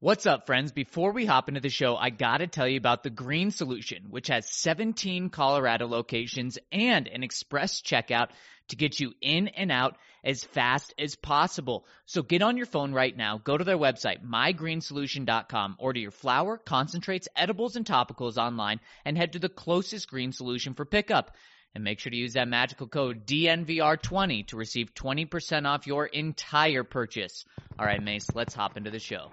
What's up, friends? Before we hop into the show, I gotta tell you about the Green Solution, which has 17 Colorado locations and an express checkout to get you in and out as fast as possible. So get on your phone right now, go to their website, mygreensolution.com, order your flour, concentrates, edibles, and topicals online, and head to the closest Green Solution for pickup. And make sure to use that magical code DNVR20 to receive 20% off your entire purchase. All right, Mase, let's hop into the show.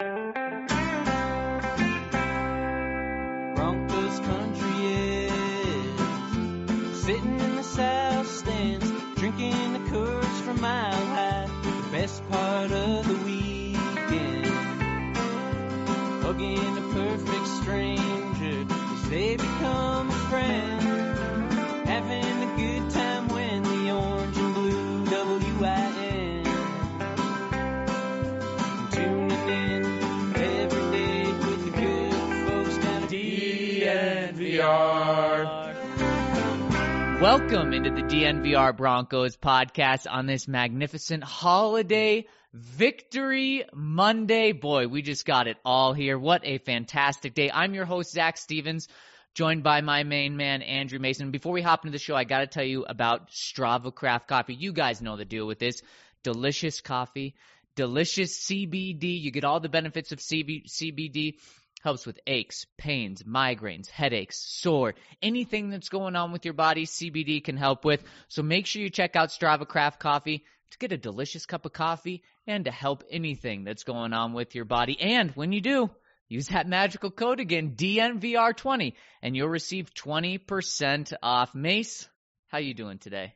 Welcome into the DNVR Broncos podcast on this magnificent holiday victory Monday. Boy, we just got it all here. What a fantastic day. I'm your host, Zac Stevens, joined by my main man, Andrew Mason. Before we hop into the show, I got to tell you about Strava Craft Coffee. You guys know the deal with this. Delicious coffee, delicious CBD. You get all the benefits of CB- CBD. Helps with aches, pains, migraines, headaches, sore, anything that's going on with your body, CBD can help with. So make sure you check out Strava Craft Coffee to get a delicious cup of coffee and to help anything that's going on with your body. And when you do, use that magical code again, DNVR20, and you'll receive 20% off. Mase, how you doing today?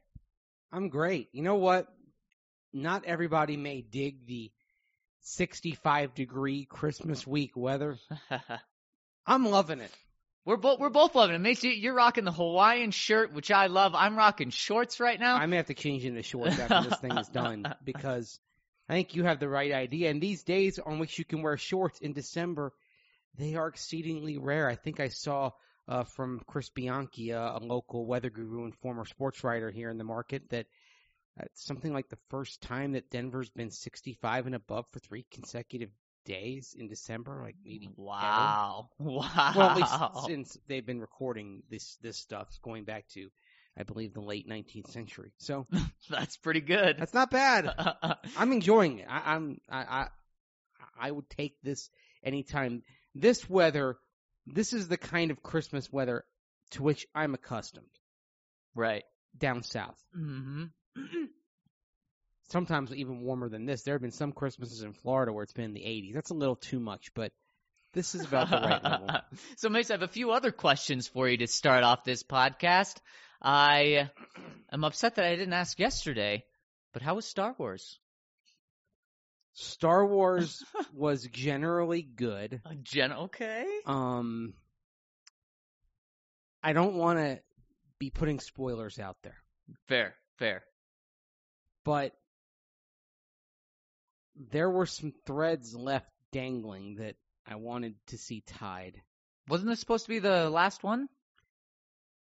I'm great. You know what? Not everybody may dig the 65 degree Christmas week weather. I'm loving it. we're both we're both loving it. Mase, you- you're rocking the Hawaiian shirt, which I love. I'm rocking shorts right now. I may have to change into shorts after this thing is done because I think you have the right idea. And these days on which you can wear shorts in December, they are exceedingly rare. I think I saw uh, from Chris Bianchi, uh, a local weather guru and former sports writer here in the market, that it's something like the first time that Denver's been 65 and above for three consecutive days in December, like maybe ever. Wow. Wow. Well, at least since they've been recording this this stuff going back to, I believe, the late 19th century. So That's pretty good. that's not bad. I'm enjoying it. I, I'm I, I I would take this anytime. This weather, this is the kind of Christmas weather to which I'm accustomed right. down south. hmm Sometimes even warmer than this. There have been some Christmases in Florida where it's been in the 80s. That's a little too much, but this is about the right level. so, Mase, I have a few other questions for you to start off this podcast. I am upset that I didn't ask yesterday, but how was Star Wars? Star Wars was generally good. Uh, Jen, okay. Um, I don't want to be putting spoilers out there, Fair, fair. But there were some threads left dangling that I wanted to see tied. Wasn't this supposed to be the last one?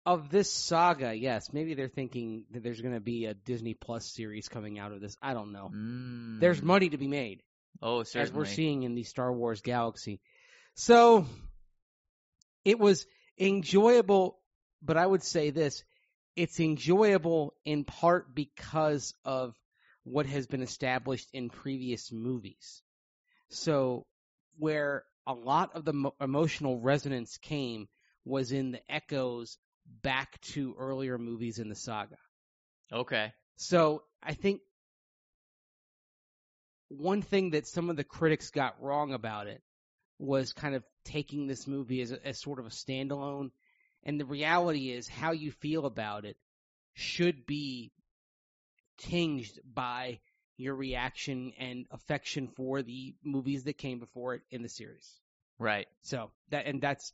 Of this saga, yes, maybe they're thinking that there's going to be a Disney Plus series coming out of this. I don't know. Mm. There's money to be made, oh, certainly. as we're seeing in the Star Wars galaxy. So it was enjoyable, but I would say this it's enjoyable in part because of what has been established in previous movies. So, where a lot of the mo- emotional resonance came was in the echoes back to earlier movies in the saga. Okay. So I think one thing that some of the critics got wrong about it was kind of taking this movie as, a, as sort of a standalone. And the reality is how you feel about it should be tinged by your reaction and affection for the movies that came before it in the series. Right. So that and that's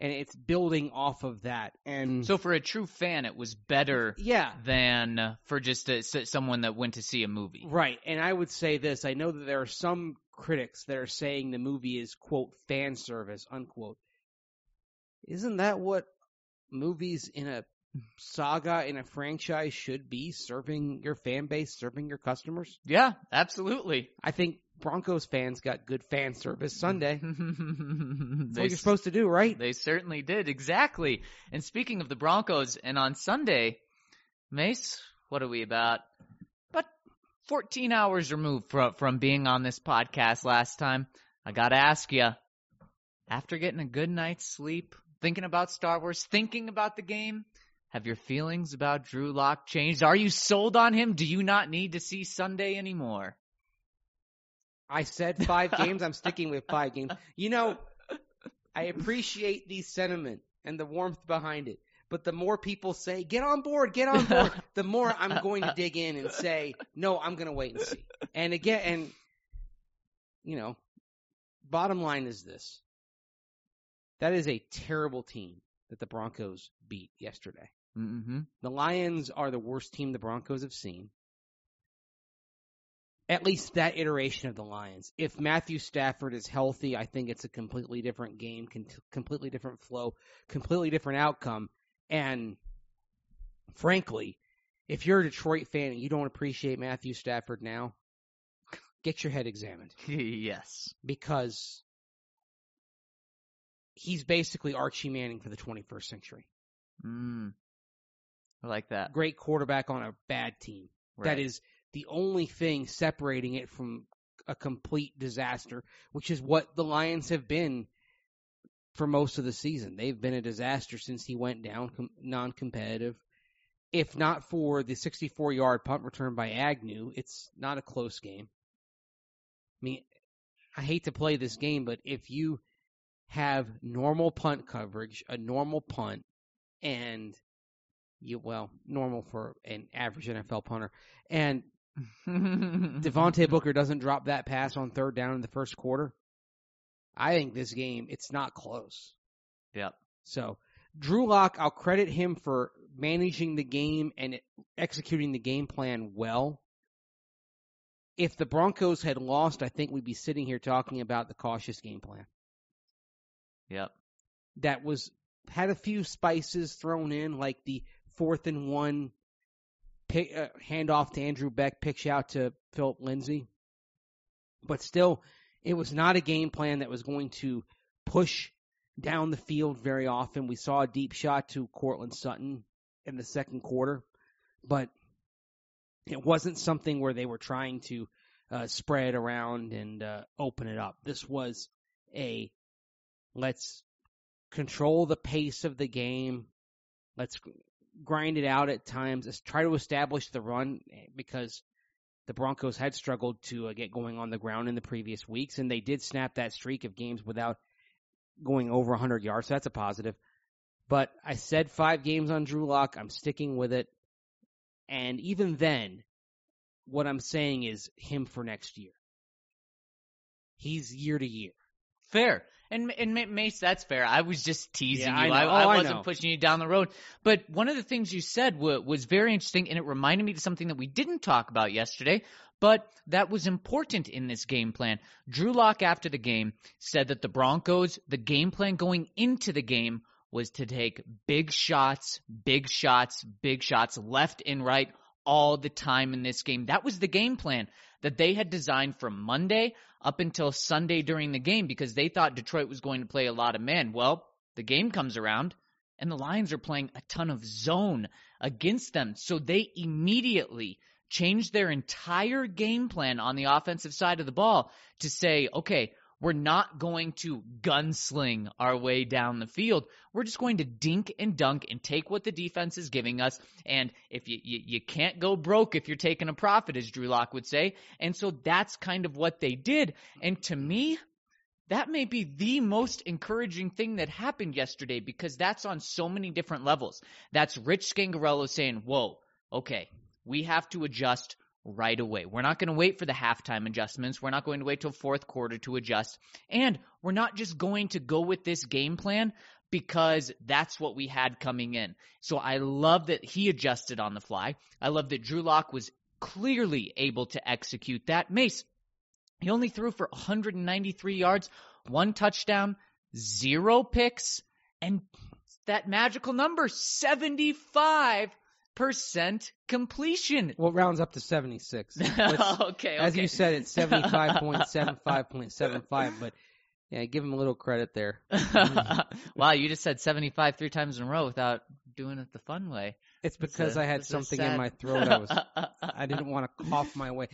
and it's building off of that. And So for a true fan, it was better yeah, than for just a, someone that went to see a movie. Right, and I would say this: I know that there are some critics that are saying the movie is quote fan service unquote. Isn't that what movies in a saga in a franchise should be? Serving your fan base, serving your customers. Yeah, absolutely. I think Broncos fans got good fan service Sunday. That's they, what you're supposed to do, right? they certainly did, exactly. And speaking of the Broncos, and on Sunday, Mase, what are we about? About 14 hours removed from from being on this podcast last time. I gotta ask you, after getting a good night's sleep, thinking about Star Wars, thinking about the game, have your feelings about Drew Lock changed? Are you sold on him? Do you not need to see Sunday anymore? I said five games. I'm sticking with five games. You know, I appreciate the sentiment and the warmth behind it. But the more people say, get on board, get on board, the more I'm going to dig in and say, no, I'm going to wait and see. And again, and, you know, bottom line is this. That is a terrible team that the Broncos beat yesterday. Mm-hmm. The Lions are the worst team the Broncos have seen. At least that iteration of the Lions. If Matthew Stafford is healthy, I think it's a completely different game, completely different flow, completely different outcome. And frankly, if you're a Detroit fan and you don't appreciate Matthew Stafford now, get your head examined yes. because he's basically Archie Manning for the 21st century. Mm. I like that. Great quarterback on a bad team. That Right. is the only thing separating it from a complete disaster, which is what the Lions have been for most of the season. They've been a disaster since he went down com- non-competitive. If not for the 64-yard punt return by Agnew, it's not a close game. I mean, I hate to play this game, but if you have normal punt coverage, a normal punt, and you well, normal for an average NFL punter, and Devontae Booker doesn't drop that pass on third down in the first quarter, I think this game it's not close. Yep. So Drew Lock, I'll credit him for managing the game and executing the game plan well. If the Broncos had lost, I think we'd be sitting here talking about the cautious game plan Yep. that was had a few spices thrown in, like the fourth and one pick, uh, handoff to Andrew Beck, pitch out to Phillip Lindsay. But still, it was not a game plan that was going to push down the field very often. We saw a deep shot to Courtland Sutton in the second quarter, but it wasn't something where they were trying to uh, spread around and uh, open it up. This was a let's control the pace of the game. Let's grind it out at times. Let's try to establish the run eh, because the Broncos had struggled to uh, get going on the ground in the previous weeks, and they did snap that streak of games without going over 100 yards. So that's a positive. But I said five games on Drew Lock. I'm sticking with it. And even then, what I'm saying is him for next year. He's year to year. Fair. And and Mase, that's fair. I was just teasing Yeah, you. know. I, Oh, I I wasn't know. pushing you down the road. But one of the things you said wa- was very interesting, and it reminded me of something that we didn't talk about yesterday, but that was important in this game plan. Drew Lock, after the game, said that the Broncos, the game plan going into the game was to take big shots, big shots, big shots, left and right all the time in this game. That was the game plan that they had designed from Monday up until Sunday during the game because they thought Detroit was going to play a lot of man. Well, the game comes around and the Lions are playing a ton of zone against them. So they immediately changed their entire game plan on the offensive side of the ball to say, okay, we're not going to gunsling our way down the field. We're just going to dink and dunk and take what the defense is giving us. And if you, you, you can't go broke if you're taking a profit, as Drew Lock would say. And so that's kind of what they did. And to me, that may be the most encouraging thing that happened yesterday because that's on so many different levels. That's Rich Scangarello saying, whoa, okay, we have to adjust right away. We're not going to wait for the halftime adjustments. We're not going to wait till fourth quarter to adjust. And we're not just going to go with this game plan because that's what we had coming in. So I love that he adjusted on the fly. I love that Drew Lock was clearly able to execute that. Mase, he only threw for 193 yards, one touchdown, zero picks, and that magical number, 75 percent completion. Well, it rounds up to 76. Okay, okay. As you said, it's 75.75.75, but yeah, give him a little credit there. wow, you just said 75 three times in a row without doing it the fun way. It's because a- I had something in my throat. I was, I didn't want to cough my way.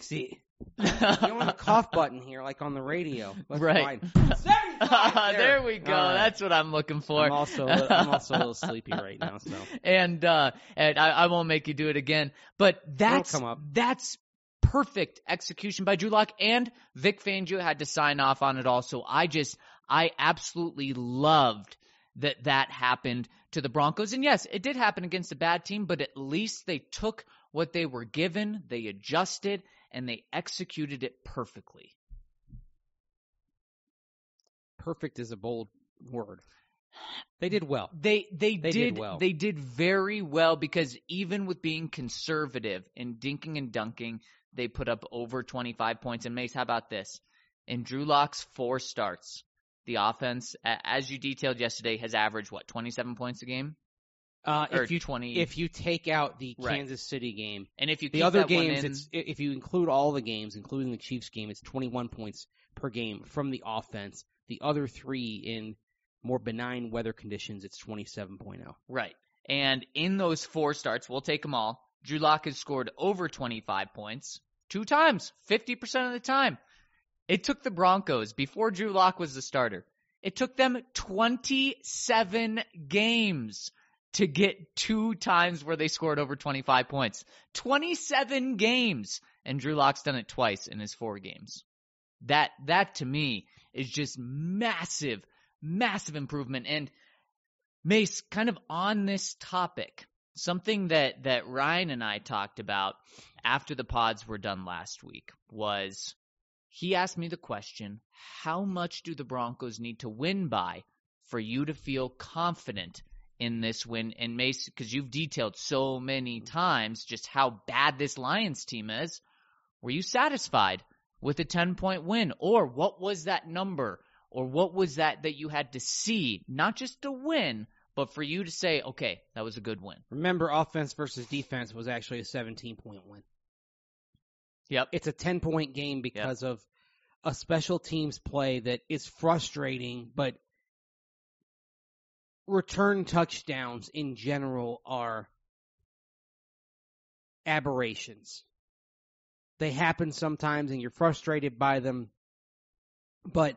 See, you don't want a cough button here like on the radio. Right. 75! there. we go. Right. That's what I'm looking for. I'm also, a I'm also a little sleepy right now, so. and uh and I, I won't make you do it again. But that's that's perfect execution by Drew Lock and Vic Fangio had to sign off on it also. I just I absolutely loved that that happened to the Broncos. And yes, it did happen against a bad team, but at least they took what they were given, they adjusted, and they executed it perfectly. Perfect is a bold word. They did well. They they, They did well. They did very well because even with being conservative and dinking and dunking, they put up over 25 points. And Mase, how about this? In Drew Lock's four starts, the offense, as you detailed yesterday, has averaged what 27 points a game, Uh, if you 20. if you take out the Right. Kansas City game, and if you the keep other that one games, in- it's i- if you include all the games, including the Chiefs game, it's 21 points per game from the offense. The other three in more benign weather conditions, it's oh. 27.0. Right. And in those four starts, we'll take them all. Drew Lock has scored over 25 points two times, 50% of the time. It took the Broncos, before Drew Lock was the starter, it took them 27 games to get two times where they scored over 25 points. 27 games. And Drew Lock's done it twice in his four games. That, that to me is just massive, massive improvement. And Mase, kind of on this topic, something that, that Ryan and I talked about after the pods were done last week was he asked me the question, how much do the Broncos need to win by for you to feel confident in this win? And Mase, because you've detailed so many times just how bad this Lions team is, were you satisfied with a 10 point win? Or what was that number? Or what was that that you had to see, not just to win, but for you to say, okay, that was a good win? Remember, offense versus defense was actually a 17 point win. Yep. It's a 10 point game because of a special teams play that is frustrating, but return touchdowns in general are aberrations. They happen sometimes and you're frustrated by them, but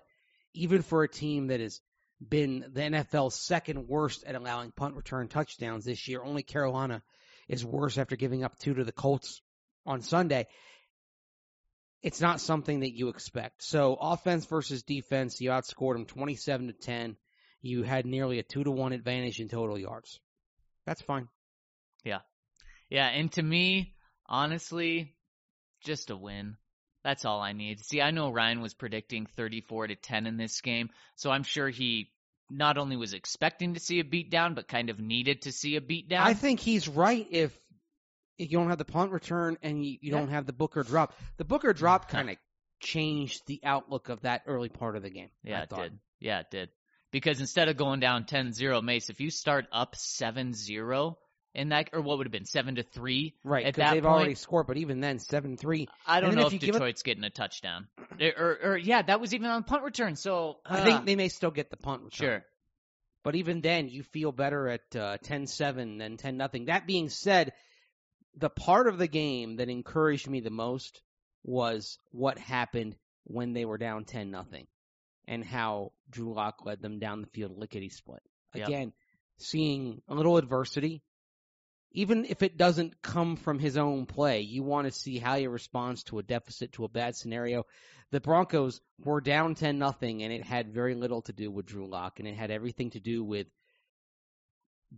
even for a team that has been the NFL's second worst at allowing punt return touchdowns this year, only Carolina is worse after giving up two to the Colts on Sunday it's not something that you expect. So offense versus defense, you outscored them 27 to 10. You had nearly a 2 to 1 advantage in total yards. That's fine. Yeah, Yeah. and to me, honestly, just a win. That's all I need. See, I know Ryan was predicting 34 to 10 in this game, so I'm sure he not only was expecting to see a beatdown, but kind of needed to see a beatdown. I think he's right if if you don't have the punt return and you, you Yeah. don't have the Booker drop. The Booker drop kind of changed the outlook of that early part of the game. yeah, it did. Yeah, it did. Because instead of going down 10-0, Mase, if you start up 7-0 in that, or what would have been 7 to 3 Right, at that they've point, already scored, but even then, 7 3. I don't know if if, you give it- Detroit's getting a touchdown. or, or, or, yeah, that was even on punt return. So I uh, think they may still get the punt return. sure. But even then, you feel better at uh, 10-7 than 10 nothing. That being said, the part of the game that encouraged me the most was what happened when they were down 10 nothing and how Drew Lock led them down the field lickety split. Yep. Again, seeing a little adversity, even if it doesn't come from his own play, you want to see how he responds to a deficit, to a bad scenario. The Broncos were down 10 nothing and it had very little to do with Drew Lock and it had everything to do with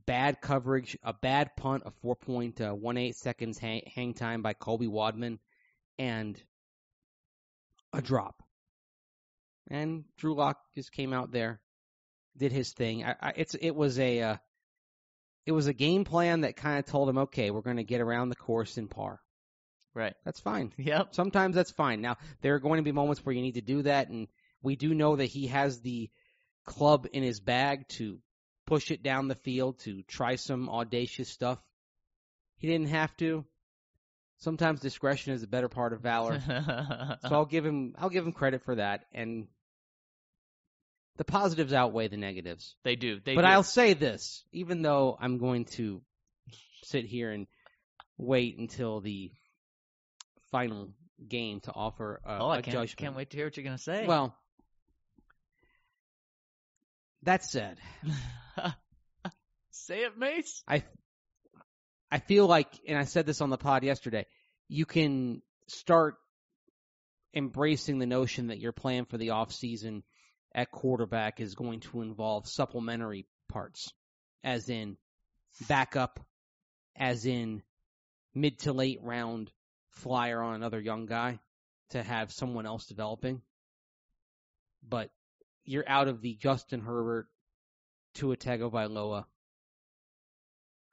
bad coverage, a bad punt, a 4.18 uh, seconds hang, hang time by Colby Wadman, and a drop. And Drew Lock just came out there did his thing. I, I, it's it was a uh, it was a game plan that kind of told him, okay, we're going to get around the course in par. Right. That's fine. Yep. Sometimes that's fine. Now there are going to be moments where you need to do that, and we do know that he has the club in his bag to push it down the field to try some audacious stuff. He didn't have to. Sometimes discretion is a better part of valor. so I'll give him I'll give him credit for that and the positives outweigh the negatives. they do. They but do. I'll say this, even though I'm going to sit here and wait until the final game to offer a, oh, a I can't, judgment. can't wait to hear what you're gonna say. Well, that said, say it, Mase. I I feel like, and I said this on the pod yesterday, you can start embracing the notion that your plan for the off season at quarterback is going to involve supplementary parts, as in backup, as in mid to late round flyer on another young guy to have someone else developing. But you're out of the Justin Herbert to Tua Tagovailoa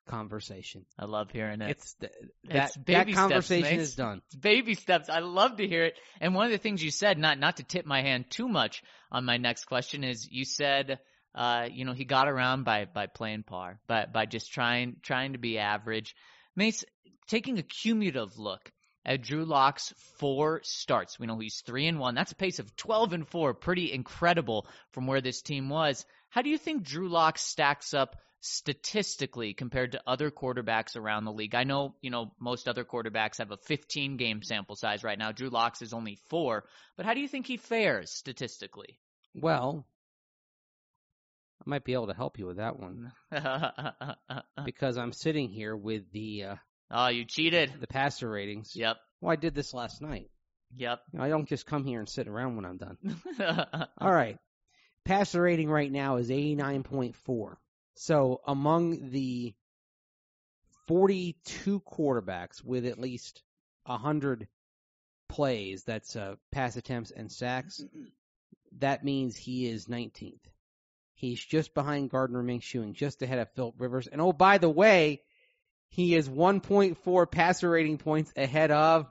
conversation. I love hearing it. It's th- that It's that baby steps, conversation Mase. is done. It's baby steps. I love to hear it. And one of the things you said, not not to tip my hand too much on my next question, is you said, uh, you know, he got around by by playing par, by by just trying trying to be average. Mase, taking a cumulative look at Drew Lock's four starts, we know he's three and one. That's a pace of twelve and four, pretty incredible from where this team was. How do you think Drew Lock stacks up statistically compared to other quarterbacks around the league. I know, you know, most other quarterbacks have a 15 game sample size right now. Drew Locks is only four, but how do you think he fares statistically? Well, I might be able to help you with that one because I'm sitting here with the uh, oh, you cheated. the passer ratings. Yep. Well, I did this last night. Yep. You know, I don't just come here and sit around when I'm done. All right. Passer rating right now is 89.4. So among the 42 quarterbacks with at least 100 plays, that's uh, pass attempts and sacks, that means he is 19th. He's just behind Gardner Minshew and just ahead of Philip Rivers. And oh, by the way, he is 1.4 passer rating points ahead of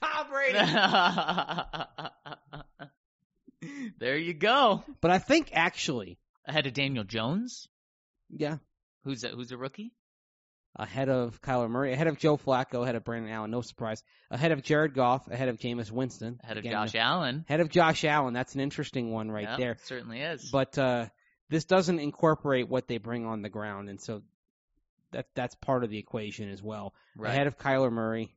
Tom Brady. there you go. But I think actually, Ahead of Daniel Jones, yeah, who's a, who's a rookie. ahead of Kyler Murray, ahead of Joe Flacco, ahead of Brandon Allen, no surprise. Ahead of Jared Goff, ahead of Jameis Winston, Ahead of Again, Josh Allen. ahead of Josh Allen. That's an interesting one right Yep, there. Certainly is. But uh, this doesn't incorporate what they bring on the ground, and so that that's part of the equation as well. right. Ahead of Kyler Murray,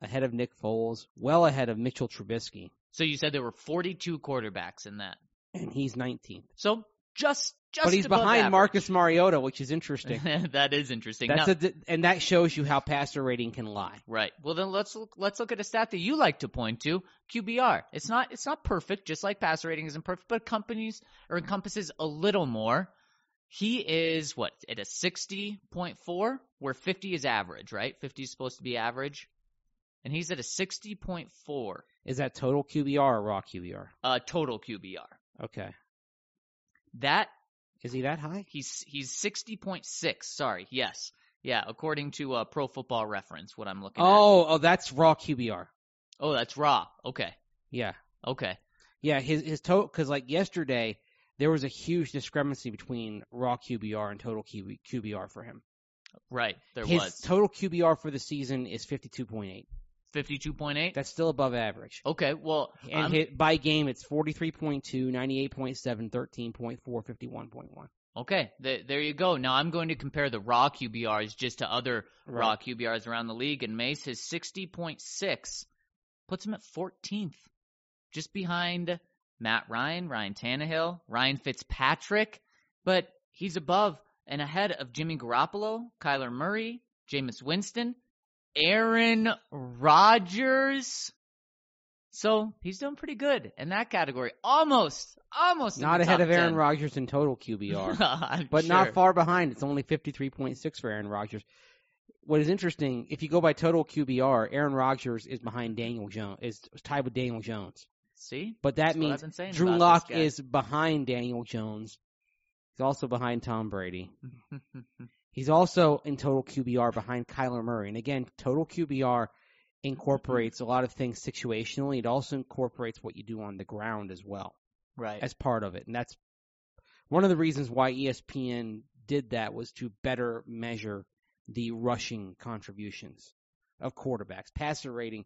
ahead of Nick Foles, well ahead of Mitchell Trubisky, so you said there were 42 quarterbacks in that. and he's 19th. So just just But he's above behind average. Marcus Mariota, which is interesting. that is interesting. That's Now- a and that shows you how passer rating can lie. Right. Well, then let's look, let's look at a stat that you like to point to, QBR. It's not it's not perfect, just like passer rating isn't perfect, but it accompanies or encompasses a little more. He is what at a sixty point four, where fifty is average, right? Fifty is supposed to be average, and he's at a sixty point four Is that total QBR or raw QBR? uh, total QBR. Okay. That Is he that high? he's he's sixty point six. Sorry, yes, yeah, according to uh, Pro Football Reference, what I'm looking at. Oh, oh, that's raw QBR. Oh, that's raw. Okay, Yeah, okay. yeah. His his total because like yesterday there was a huge discrepancy between raw QBR and total QB, QBR for him. Right, there his was total QBR for the season is fifty two point eight. fifty-two point eight. That's still above average. Okay, well, And I'm- hit by game it's 43.2, 98.7, 13.4, 51.1. okay, th- there you go. Now I'm going to compare the raw QBRs just to other raw QBRs around the league, and Mase point six puts him at fourteenth, just behind Matt Ryan, Ryan Tannehill, Ryan Fitzpatrick, but he's above and ahead of Jimmy Garoppolo, Kyler Murray, Jameis Winston, Aaron Rodgers. So he's doing pretty good in that category. Almost, almost Not ahead of Aaron 10. Rodgers in total QBR. But sure. not far behind. It's only 53.6 for Aaron Rodgers. What is interesting, if you go by total QBR, Aaron Rodgers is behind Daniel Jones, is tied with Daniel Jones. See, But that That's means I've been saying Drew Lock is behind Daniel Jones. He's also behind Tom Brady. He's also in total QBR behind Kyler Murray. And again, total QBR incorporates a lot of things situationally. It also incorporates what you do on the ground as well right. as part of it. And that's one of the reasons why ESPN did that was to better measure the rushing contributions of quarterbacks. Passer rating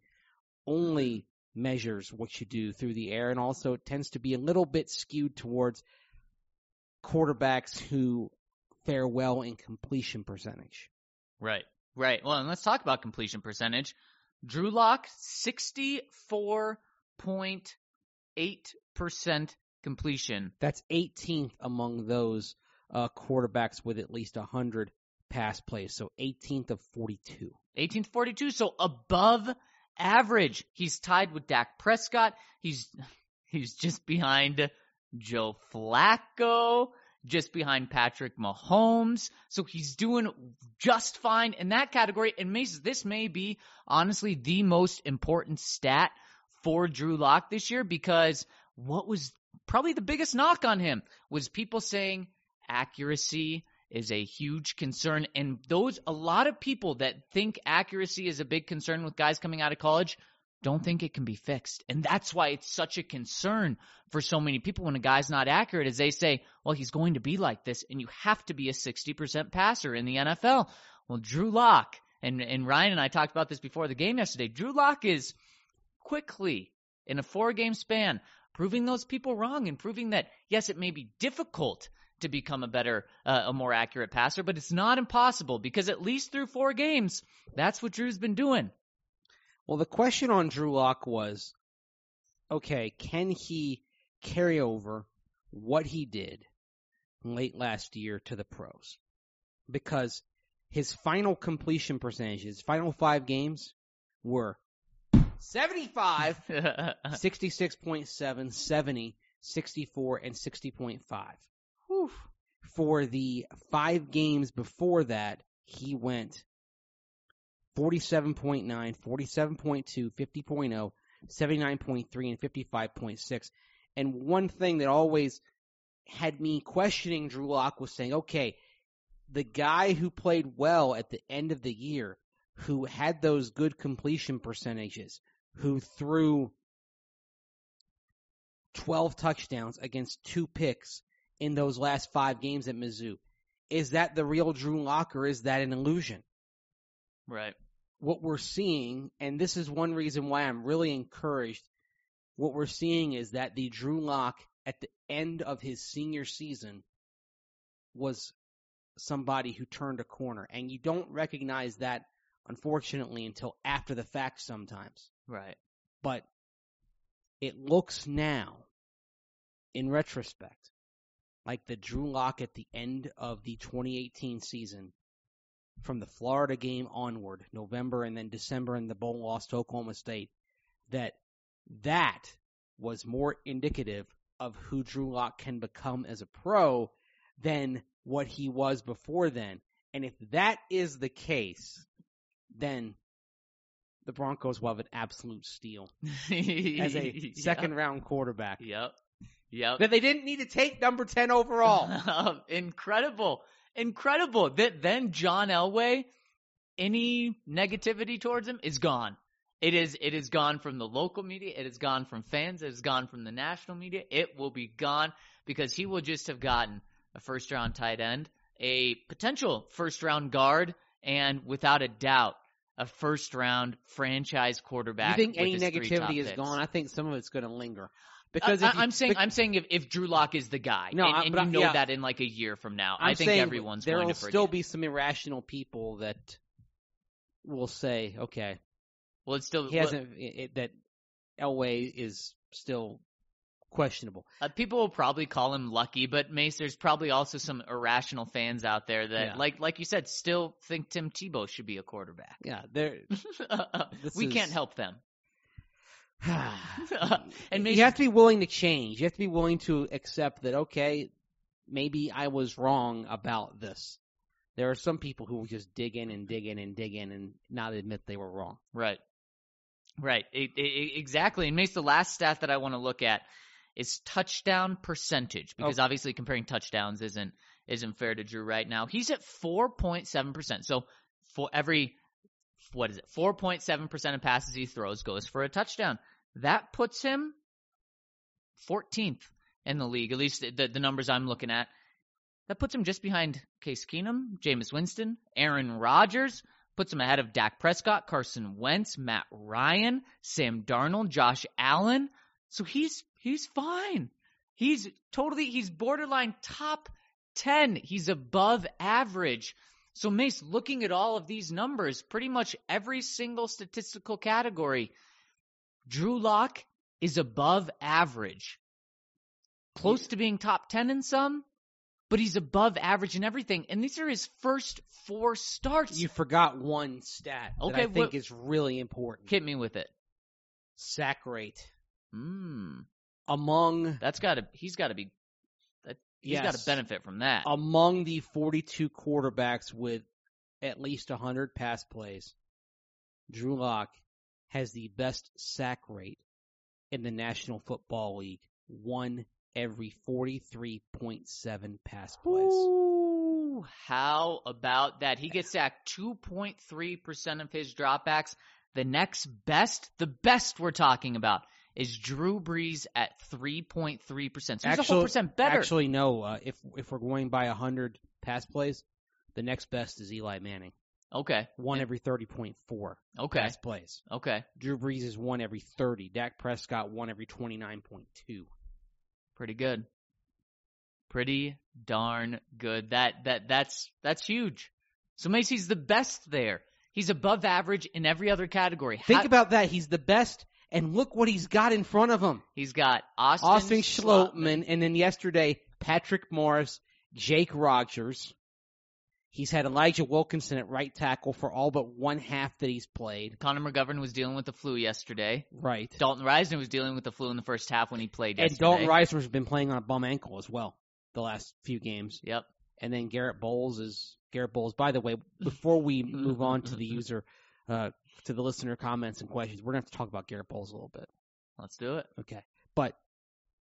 only measures what you do through the air and also it tends to be a little bit skewed towards quarterbacks who fare well in completion percentage. Right. Right. Well, and let's talk about completion percentage. Drew Lock, 64.8% completion. That's 18th among those uh, quarterbacks with at least 100 pass plays. So 18th of 42. 1842, so above average. He's tied with Dak Prescott. He's he's just behind Joe Flacco, just behind Patrick Mahomes. So he's doing just fine in that category. And this may be honestly the most important stat for Drew Lock this year because what was probably the biggest knock on him was people saying accuracy is a huge concern. And those, a lot of people that think accuracy is a big concern with guys coming out of college don't think it can be fixed. And that's why it's such a concern for so many people when a guy's not accurate is they say, well, he's going to be like this and you have to be a 60% passer in the NFL. Well, Drew Lock and, and Ryan and I talked about this before the game yesterday. Drew Lock is quickly in a four game span proving those people wrong and proving that yes, it may be difficult to become a better, uh, a more accurate passer, but it's not impossible because at least through four games, that's what Drew's been doing. Well, the question on Drew Lock was, okay, can he carry over what he did late last year to the pros? Because his final completion percentage, his final five games were 75, 66.7, 70, 64, and 60.5. Whew. For the five games before that, he went 47.9, 47.2, 50.0, 79.3, and 55.6. And one thing that always had me questioning Drew Lock was saying, okay, the guy who played well at the end of the year, who had those good completion percentages, who threw 12 touchdowns against two picks in those last five games at Mizzou, is that the real Drew Lock or is that an illusion? Right. what we're seeing, and this is one reason why I'm really encouraged, what we're seeing is that the Drew Lock at the end of his senior season was somebody who turned a corner. And you don't recognize that, unfortunately, until after the fact sometimes. Right. But it looks now, in retrospect, like the Drew Lock at the end of the 2018 season from the Florida game onward, November and then December in the bowl loss to Oklahoma State, that that was more indicative of who Drew Lock can become as a pro than what he was before then. And if that is the case, then the Broncos will have an absolute steal as a second round quarterback. Yep. Yep. That they didn't need to take number 10 overall. Incredible. Incredible. That then John Elway, any negativity towards him is gone. It is it is gone from the local media, it is gone from fans, it is gone from the national media. It will be gone because he will just have gotten a first round tight end, a potential first round guard, and without a doubt, a first round franchise quarterback. you think any his three top negativity is gone? I think some of it's going to linger. Because Because if you- I, am saying I'm saying if, if Drew Lock is the guy, No, and, and but you I- know yeah. that in like a year from now, I'm I think everyone's there will still be some irrational people that will say, okay, well, it's still he hasn't it, it- that Elway is still questionable. Uh, people will probably call him lucky, but Mase, there's probably also some irrational fans out there that, Yeah. like like you said, still think Tim Tebow should be a quarterback. Yeah, there. We is- can't help them. and Mase, you have to be willing to change. You have to be willing to accept that. Okay, maybe I was wrong about this. There are some people who will just dig in and dig in and dig in and not admit they were wrong. right, Right. It, it, exactly. And Mase, the last stat that I want to look at is touchdown percentage because Okay. obviously comparing touchdowns isn't isn't fair to Drew right now. He's at 4.7%. So for every what is it? 4.7% of passes he throws goes for a touchdown. That puts him 14th in the league, at least the, the numbers I'm looking at. That puts him just behind Case Keenum, Jameis Winston, Aaron Rodgers, puts him ahead of Dak Prescott, Carson Wentz, Matt Ryan, Sam Darnold, Josh Allen. So he's he's fine. He's totally he's borderline top 10. He's above average. So Mase, looking at all of these numbers, pretty much every single statistical category, Drew Lock is above average. Close to being top 10 in some, but he's above average in everything. And these are his first four starts. You forgot one stat that Okay, I think what- is really important. Hit me with it. Sack rate Mm, among that's gotta, he's gotta be, that, he's gotta benefit from that. among the 42 quarterbacks with at least 100 pass plays. Drew Lock has the best sack rate in the National Football League. One every 43.7 pass plays. Ooh, how about that? He gets sacked 2.3% of his dropbacks. The next best, the best we're talking about, is Drew Brees at 3.3%. So he's a whole percent better. Actually, no. Uh, if if we're going by 100 pass plays, the next best is Eli Manning. Okay. One every 30.4 Okay. pass plays. Okay. Drew Brees is one every 30. Dak Prescott one every 29.2. Pretty good. Pretty darn good. That that that's that's huge. So Macy's the best there. He's above average in every other category. Think How- about that. He's the best, and look what he's got in front of him. He's got Austin, Austin. Schlottmann, and then yesterday, Patrick Morris, Jake Rodgers. He's had Elijah Wilkinson at right tackle for all but one half that he's played. Connor McGovern was dealing with the flu yesterday. Right. Dalton Risner was dealing with the flu in the first half when he played And yesterday. Dalton Risner's been playing on a bum ankle as well the last few games. Yep. And then Garett Bolles is Garett Bolles. By the way, before we move on to the user, uh, to the listener comments and questions, we're gonna have to talk about Garett Bolles a little bit. Let's do it. Okay. But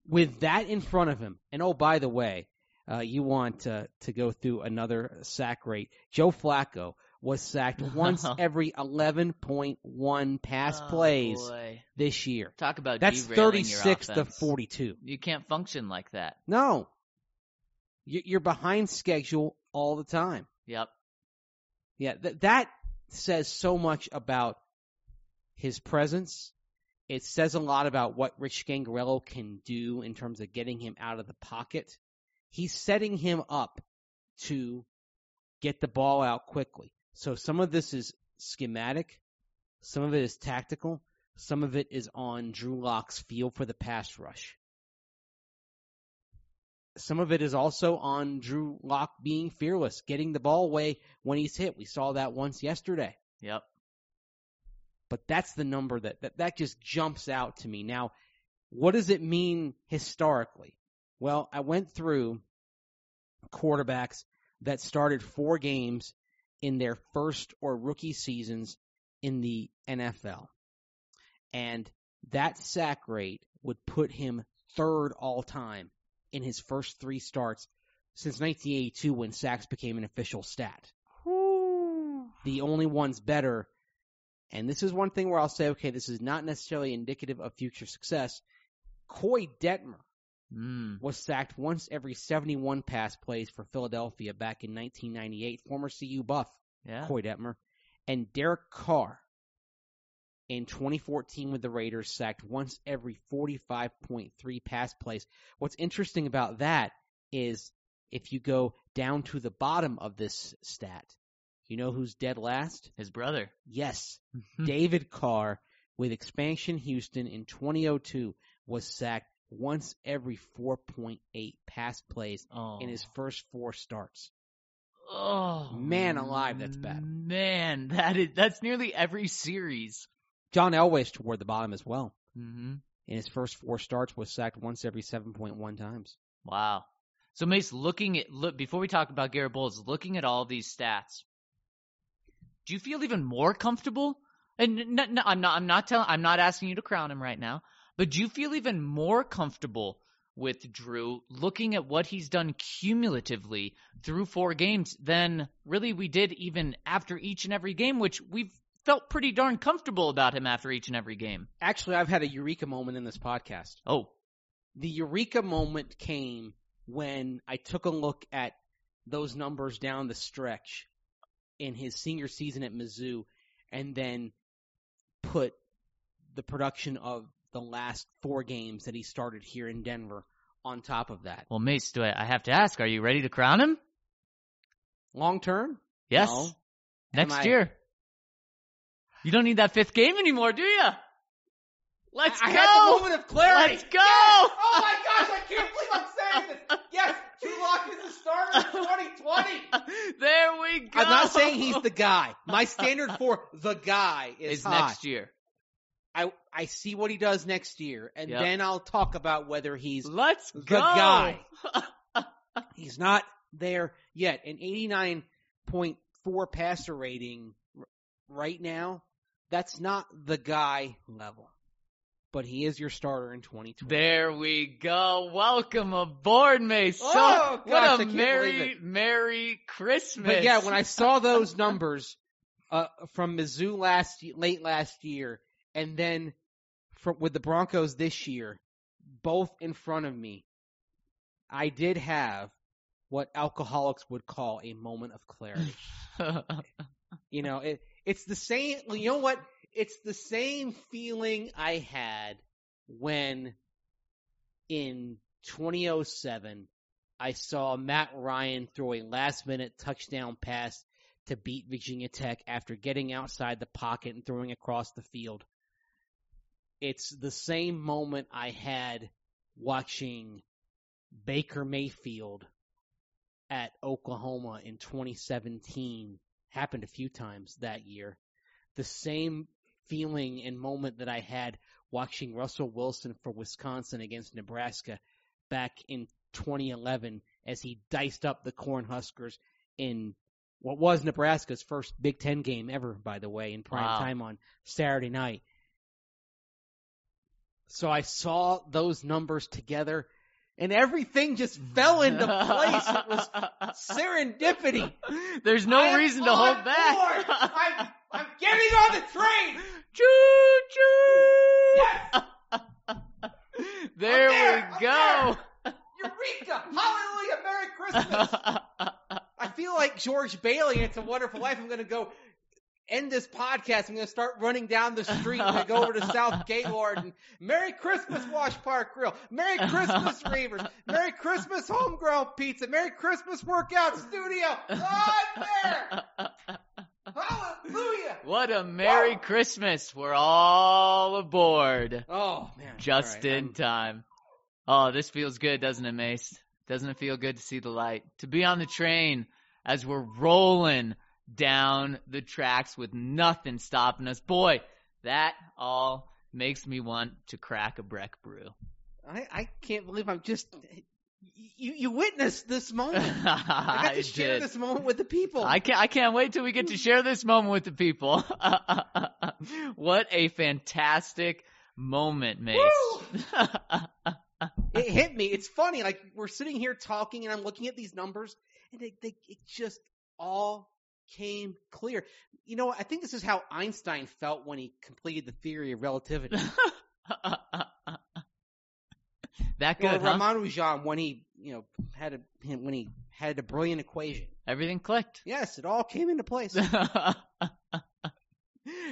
with that in front of him, and oh, by the way, uh, you want uh, to go through another sack rate. Joe Flacco was sacked once every 11.1 pass Oh, plays boy. this year. Talk about That's derailing your 36 to 42. You can't function like that. No. You- You're behind schedule all the time. Yep. Yeah, th- that says so much about his presence. It says a lot about what Rich Scangarello can do in terms of getting him out of the pocket. He's setting him up to get the ball out quickly. So some of this is schematic, some of it is tactical, some of it is on Drew Lock's feel for the pass rush. Some of it is also on Drew Lock being fearless, getting the ball away when he's hit. We saw that once yesterday. Yep. But that's the number that, that, that just jumps out to me. Now, what does it mean historically? Well, I went through quarterbacks that started four games in their first or rookie seasons in the NFL. And that sack rate would put him third all time in his first three starts since 1982 when sacks became an official stat. The only ones better, and this is one thing where I'll say, okay, this is not necessarily indicative of future success. Coy Detmer Mm. was sacked once every 71 pass plays for Philadelphia back in 1998. Former CU Buff, Yeah. Coy Detmer, and Derek Carr in 2014 with the Raiders sacked once every 45.3 pass plays. What's interesting about that is if you go down to the bottom of this stat, you know who's dead last? His brother. Yes, David Carr with expansion Houston in 2002 was sacked once every 4.8 pass plays Oh. in his first four starts. Oh Man alive, that's bad. Man, that is that's nearly every series. John Elway toward the bottom as well. hmm In his first four starts was sacked once every 7.1 times. Wow. So Mase, looking at look before we talk about Garett Bolles, looking at all these stats, do you feel even more comfortable And n- n- I'm not. I'm not telling. I'm not asking you to crown him right now. But do you feel even more comfortable with Drew looking at what he's done cumulatively through four games than really we did even after each and every game, which we've felt pretty darn comfortable about him after each and every game. Actually, I've had a eureka moment in this podcast. Oh, The eureka moment came when I took a look at those numbers down the stretch in his senior season at Mizzou and then put the production of the last four games that he started here in Denver on top of that. well, Mase, do I, I have to ask, are you ready to crown him? Long term? Yes. No. Next I- year. You don't need that fifth game anymore, do you? Let's I, I go. had the moment of clarity. Let's go. Yes! Oh my gosh, I can't believe I'm saying this. Yes, Lock is the starter in 2020. there we go. I'm not saying he's the guy. My standard for the guy is Is next year. I I see what he does next year, and Yep. then I'll talk about whether he's Let's the go. guy. he's not there yet. An 89.4 passer rating right now. That's not the guy level, but he is your starter in 2020. There we go. Welcome aboard, Mase. So, Oh, gosh, what a merry, merry Christmas. But yeah, when I saw those numbers uh, from Mizzou last late last year, and then from with the Broncos this year, both in front of me, I did have what alcoholics would call a moment of clarity. you know, it, it's the same. You know what? It's the same feeling I had when in 2007 I saw Matt Ryan throw a last minute touchdown pass to beat Virginia Tech after getting outside the pocket and throwing across the field. It's the same moment I had watching Baker Mayfield at Oklahoma in 2017 happened a few times that year. The same feeling and moment that I had watching Russell Wilson for Wisconsin against Nebraska back in 2011 as he diced up the Cornhuskers in what was Nebraska's first Big Ten game ever, by the way, in prime Wow. time on Saturday night. So I saw those numbers together and everything just fell into place. It was serendipity. There's no I am reason to hold back. I'm, I'm getting on the train. choo choo. Yes. there, I'm there, we I'm go. Eureka! Hallelujah! Merry Christmas! I feel like George Bailey It's a Wonderful Life. I'm going to go end this podcast. I'm going to start running down the street. Going to go over to South Gaylord and Merry Christmas Wash Park Grill. Merry Christmas Reivers. Merry Christmas Homegrown Pizza. Merry Christmas Workout Studio. Oh, I'm there. Hallelujah. what a Merry Whoa. Christmas. We're all aboard. Oh, man. Just right, in I'm- time. Oh, this feels good, doesn't it, Mase? Doesn't it feel good to see the light? To be on the train as we're rolling down the tracks with nothing stopping us. Boy, that all makes me want to crack a Breck brew. I, I can't believe I'm just. You, you witnessed this moment. I got I to share did. this moment with the people. I can't, I can't wait till we get to share this moment with the people. what a fantastic moment, Mase. it hit me. It's funny. Like we're sitting here talking, and I'm looking at these numbers, and they, they, it just all came clear. You know, I think this is how Einstein felt when he completed the theory of relativity. that or good, huh? Ramanujan when he, you know, had a when he had a brilliant equation. Everything clicked. Yes, it all came into place.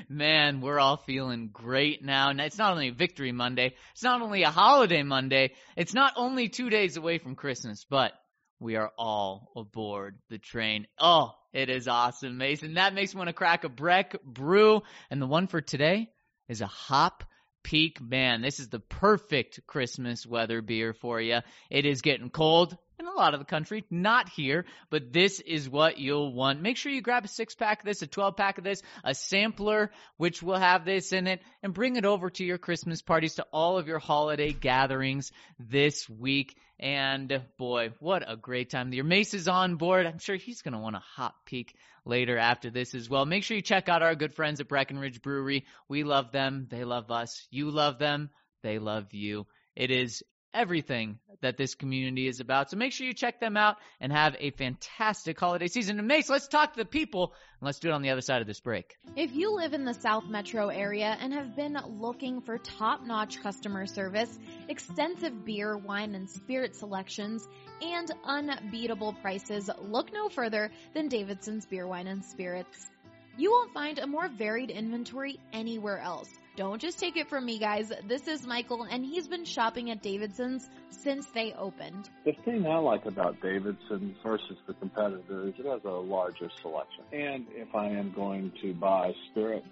Man, we're all feeling great now. And it's not only Victory Monday, it's not only a holiday Monday, it's not only two days away from Christmas, but we are all aboard the train. Oh, it is awesome, Mason. That makes me want to crack a Breck brew. And the one for today is a hop peak. Man, this is the perfect Christmas weather beer for you. It is getting cold in a lot of the country, not here, but this is what you'll want. Make sure you grab a six pack of this, a 12 pack of this, a sampler, which will have this in it, and bring it over to your Christmas parties, to all of your holiday gatherings this week. And boy, what a great time year. Mase is on board. I'm sure he's going to want a hot peek later after this as well. Make sure you check out our good friends at Breckenridge Brewery. We love them. They love us. You love them. They love you. It is everything that this community is about. So make sure you check them out and have a fantastic holiday season. And Mase, let's talk to the people and let's do it on the other side of this break. If you live in the South Metro area and have been looking for top-notch customer service, extensive beer, wine, and spirit selections, and unbeatable prices, look no further than Davidson's Beer, Wine, and Spirits. You won't find a more varied inventory anywhere else. Don't just take it from me, guys. This is Michael, and he's been shopping at Davidson's since they opened. The thing I like about Davidson versus the competitors, it has a larger selection. And if I am going to buy spirit,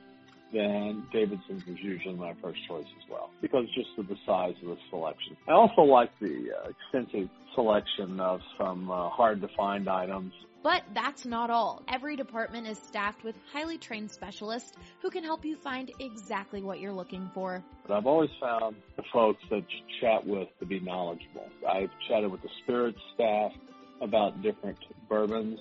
then Davidson's is usually my first choice as well because just of the size of the selection. I also like the uh, extensive selection of some uh, hard to find items But that's not all. Every department is staffed with highly trained specialists who can help you find exactly what you're looking for. I've always found the folks that you chat with to be knowledgeable. I've chatted with the spirits staff about different bourbons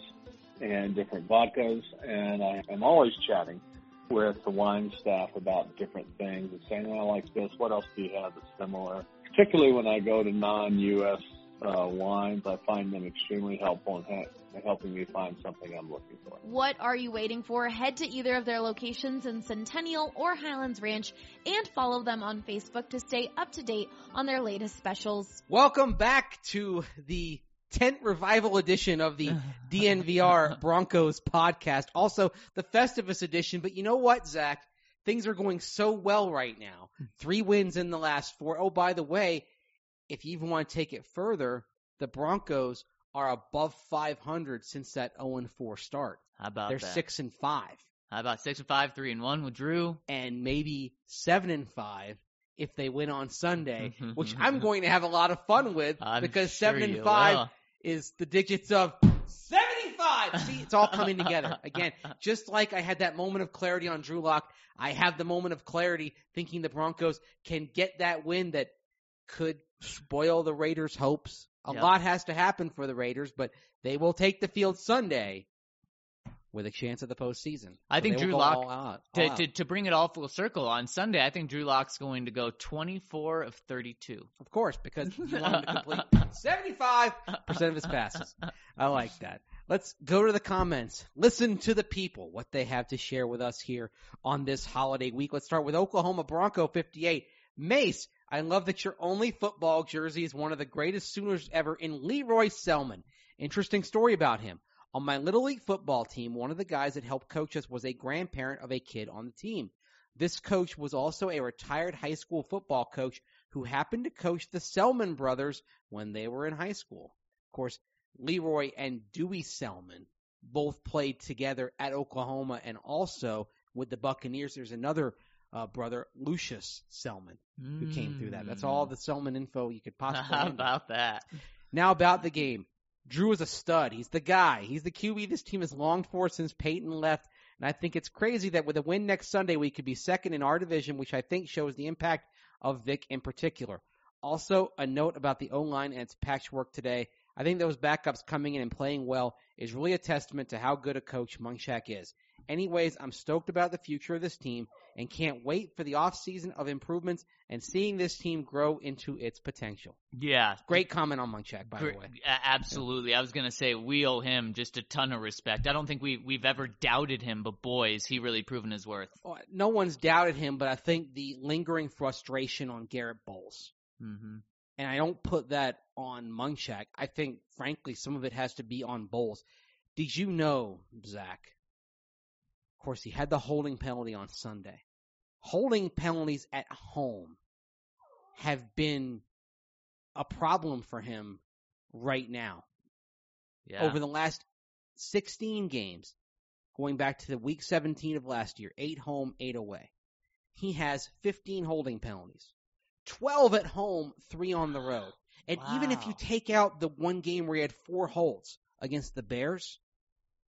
and different vodkas, and I am always chatting with the wine staff about different things and saying, oh, I like this. What else do you have that's similar? Particularly when I go to non-U.S. Uh, wines, I find them extremely helpful in ha- helping me find something I'm looking for. What are you waiting for? Head to either of their locations in Centennial or Highlands Ranch and follow them on Facebook to stay up to date on their latest specials. Welcome back to the 10th revival edition of the DNVR Broncos podcast. Also, the Festivus edition. But you know what, Zac? Things are going so well right now. Three wins in the last four. Oh, by the way, if you even want to take it further, the Broncos are above 500 since that 0 4 start. How about They're that? six and five, How about six and five, three and one with Drew? and maybe seven and five if they win on Sunday, which I'm going to have a lot of fun with I'm because sure seven and five will. is the digits of 75. See, it's all coming together. Again, just like I had that moment of clarity on Drew Lock, I have the moment of clarity thinking the Broncos can get that win that could spoil the Raiders' hopes. A Yep. lot has to happen for the Raiders, but they will take the field Sunday with a chance at the postseason. I So think Drew Lock- all out, all To, to to bring it all full circle on Sunday, I think Drew Lock's going to go 24 of 32. Of course, because he wanted to complete 75% of his passes. I like that. Let's go to the comments. Listen to the people, what they have to share with us here on this holiday week. Let's start with Oklahoma Bronco 58. Mase, I love that your only football jersey is one of the greatest Sooners ever in Lee Roy Selmon. Interesting story about him. On my Little League football team, one of the guys that helped coach us was a grandparent of a kid on the team. This coach was also a retired high school football coach who happened to coach the Selmon brothers when they were in high school. Of course, Lee Roy and Dewey Selmon both played together at Oklahoma and also with the Buccaneers. There's another uh, brother, Lucius Selmon, who came through that. That's all the Selmon info you could possibly How about that? Now about the game. Drew is a stud. He's the guy. He's the QB this team has longed for since Peyton left. And I think it's crazy that with a win next Sunday, we could be second in our division, which I think shows the impact of Vic in particular. Also, a note about the O-line and its patchwork today. I think those backups coming in and playing well is really a testament to how good a coach Munchak is. Anyways, I'm stoked about the future of this team and can't wait for the offseason of improvements and seeing this team grow into its potential. Yeah. Great comment on Munchak, by Gr- the way. Absolutely. I was going to say we owe him just a ton of respect. I don't think we we've ever doubted him, but boys, he really proven his worth. No one's doubted him, but I think the lingering frustration on Garett Bolles, hmm and I don't put that on Munchak. I think, frankly, some of it has to be on Bolles. Did you know, Zac? Of course, he had the holding penalty on Sunday. Holding penalties at home have been a problem for him right now. Yeah. over the last 16 games, going back to the week 17 of last year, eight home, eight away. He has 15 holding penalties, 12 at home, three on the road. And even if you take out the one game where he had four holds against the Bears,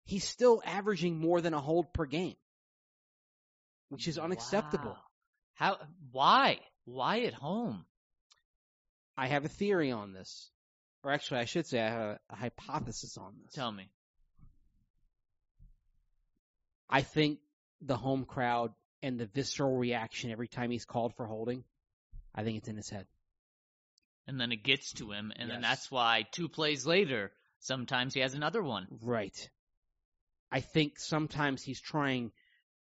he's still averaging more than a hold per game, which is unacceptable. Wow. How? Why? Why at home? I have a theory on this. or actually, I should say, I have a, a hypothesis on this. Tell me. I think the home crowd and the visceral reaction every time he's called for holding, I think it's in his head. And then it gets to him, and then that's why two plays later, sometimes he has another one. Right. I think sometimes he's trying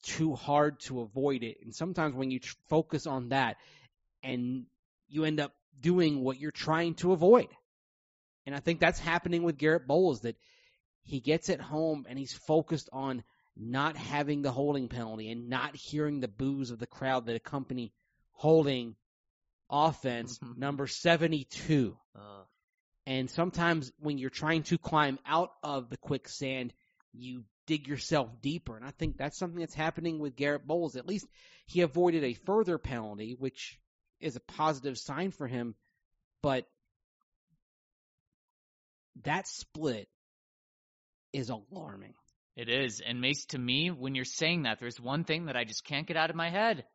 too hard to avoid it, and sometimes when you tr- focus on that, and you end up doing what you're trying to avoid. And I think that's happening with Garett Bolles that he gets at home and he's focused on not having the holding penalty and not hearing the boos of the crowd that accompany holding offense number 72. Uh, And sometimes when you're trying to climb out of the quicksand, you dig yourself deeper. And I think that's something that's happening with Garett Bolles. At least he avoided a further penalty, which is a positive sign for him. But that split is alarming. it is. And Mase, to me, when you're saying that, there's one thing that I just can't get out of my head.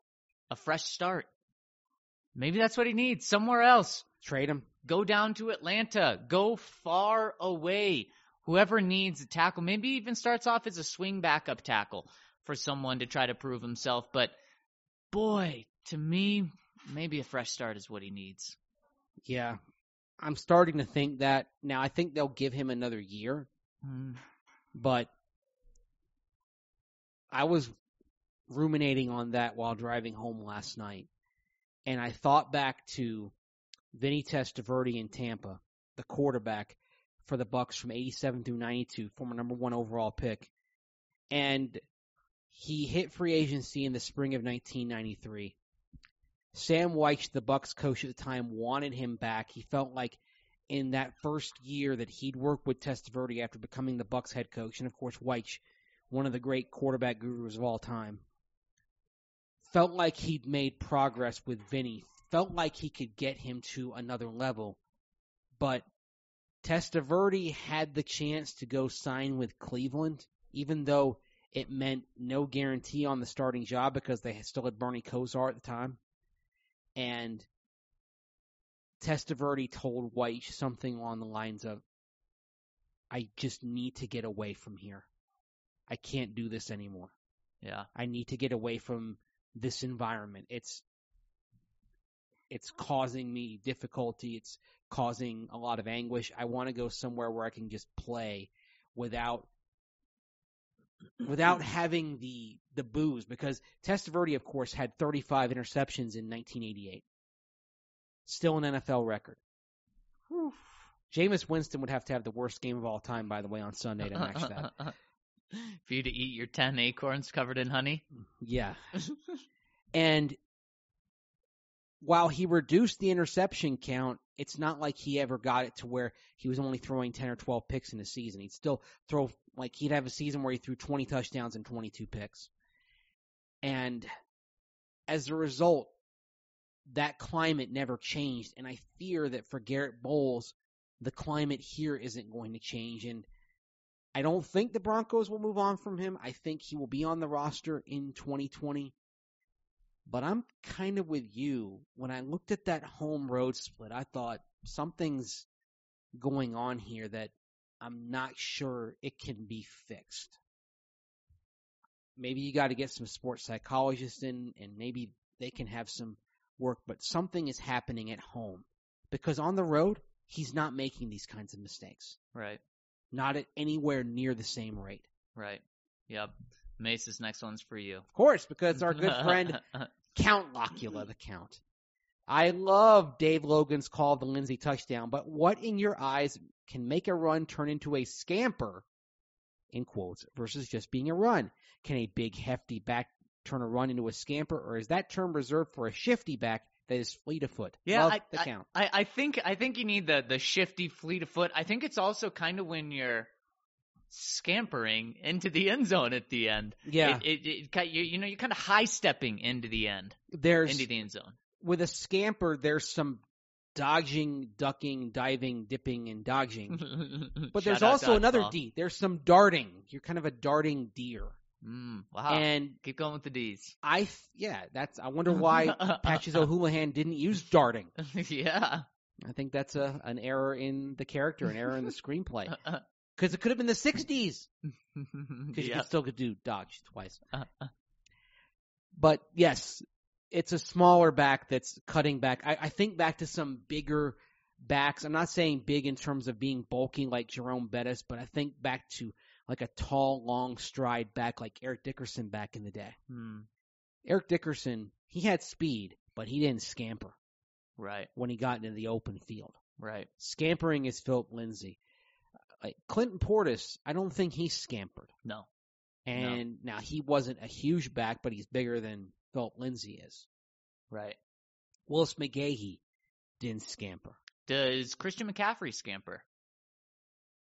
A fresh start. Maybe that's what he needs. Somewhere else. Trade him. Go down to Atlanta. Go far away. Whoever needs a tackle, maybe even starts off as a swing backup tackle for someone to try to prove himself. But boy, to me, maybe a fresh start is what he needs. Yeah. I'm starting to think that now. I think they'll give him another year, Hmm. but I was ruminating on that while driving home last night, and I thought back to Vinny Testaverde in Tampa, the quarterback for the Bucks from 87 through 92, former number one overall pick, and he hit free agency in the spring of 1993. Sam Wyche, the Bucks coach at the time, wanted him back. He felt like in that first year that he'd worked with Testaverde after becoming the Bucks head coach, and of course Wyche, one of the great quarterback gurus of all time, felt like he'd made progress with Vinny. Felt like he could get him to another level, but Testaverde had the chance to go sign with Cleveland, even though it meant no guarantee on the starting job because they still had Bernie Kosar at the time. And Testaverde told Wyche something along the lines of, I just need to get away from here. I can't do this anymore. Yeah. I need to get away from this environment. It's it's causing me difficulty. It's causing a lot of anguish. I want to go somewhere where I can just play without without having the the booze because Testaverde of course had 35 interceptions in 1988. Still an NFL record. Jameis Winston would have to have the worst game of all time by the way on Sunday to match that. For you to eat your 10 acorns covered in honey? Yeah. and while he reduced the interception count, it's not like he ever got it to where he was only throwing 10 or 12 picks in a season. He'd still throw, like, he'd have a season where he threw 20 touchdowns and 22 picks. And as a result, that climate never changed. And I fear that for Garett Bolles, the climate here isn't going to change. And I don't think the Broncos will move on from him. I think he will be on the roster in 2020. But I'm kind of with you. When I looked at that home road split, I thought something's going on here that I'm not sure it can be fixed. Maybe you got to get some sports psychologists in and maybe they can have some work, but something is happening at home because on the road, he's not making these kinds of mistakes. Right. Not at anywhere near the same rate. Right. Yep. Mase, this next one's for you. Of course, because our good friend Count Locula, the Count. I love Dave Logan's call of the Lindsay touchdown, but what in your eyes can make a run turn into a scamper, in quotes, versus just being a run? Can a big, hefty back turn a run into a scamper, or is that term reserved for a shifty back that is fleet of foot? Yeah, love I, the I- Count. I, I think I think you need the the shifty fleet of foot. I think it's also kind of when you're scampering into the end zone at the end. yeah, It, it, it, you, you know, you're kind of high stepping into the end, there's into the end zone. with a scamper, there's some dodging, ducking, diving, dipping, and dodging. But there's also another. D. There's some darting. You're kind of a darting deer. Mm, wow. And Keep going with the D's. I, yeah, that's. I wonder why Patches O'Houlihan didn't use darting. yeah. I think that's a an error in the character, an error in the screenplay. Because it could have been the '60s. Because you yeah. could still could do dodge twice. Uh-uh. But yes, it's a smaller back that's cutting back. I, I think back to some bigger backs. I'm not saying big in terms of being bulky like Jerome Bettis, but I think back to like a tall, long stride back like Eric Dickerson back in the day. Hmm. Eric Dickerson, he had speed, but he didn't scamper Right. when he got into the open field. Right. Scampering is Phillip Lindsay. Like Clinton Portis, I don't think he scampered. No. And now he wasn't a huge back, but he's bigger than Phillip Lindsay is. Right. Willis McGahee didn't scamper. Does Christian McCaffrey scamper?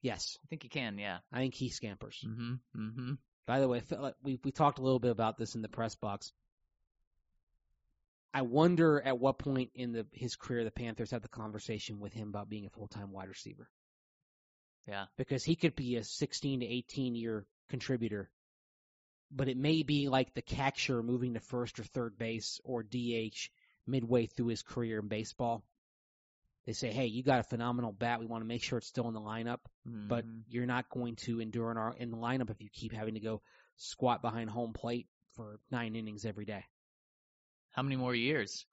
Yes, I think he can. Yeah. I think he scampers. Mm-hmm. Mm-hmm. By the way, we we talked a little bit about this in the press box. I wonder at what point in the his career the Panthers had the conversation with him about being a full time wide receiver. Yeah. because he could be a 16 to 18 year contributor, but it may be like the catcher moving to first or third base or DH midway through his career in baseball. They say, "Hey, you got a phenomenal bat. We want to make sure it's still in the lineup, but Mhm. you're not going to endure in our in the lineup if you keep having to go squat behind home plate for nine innings every day." how many more years?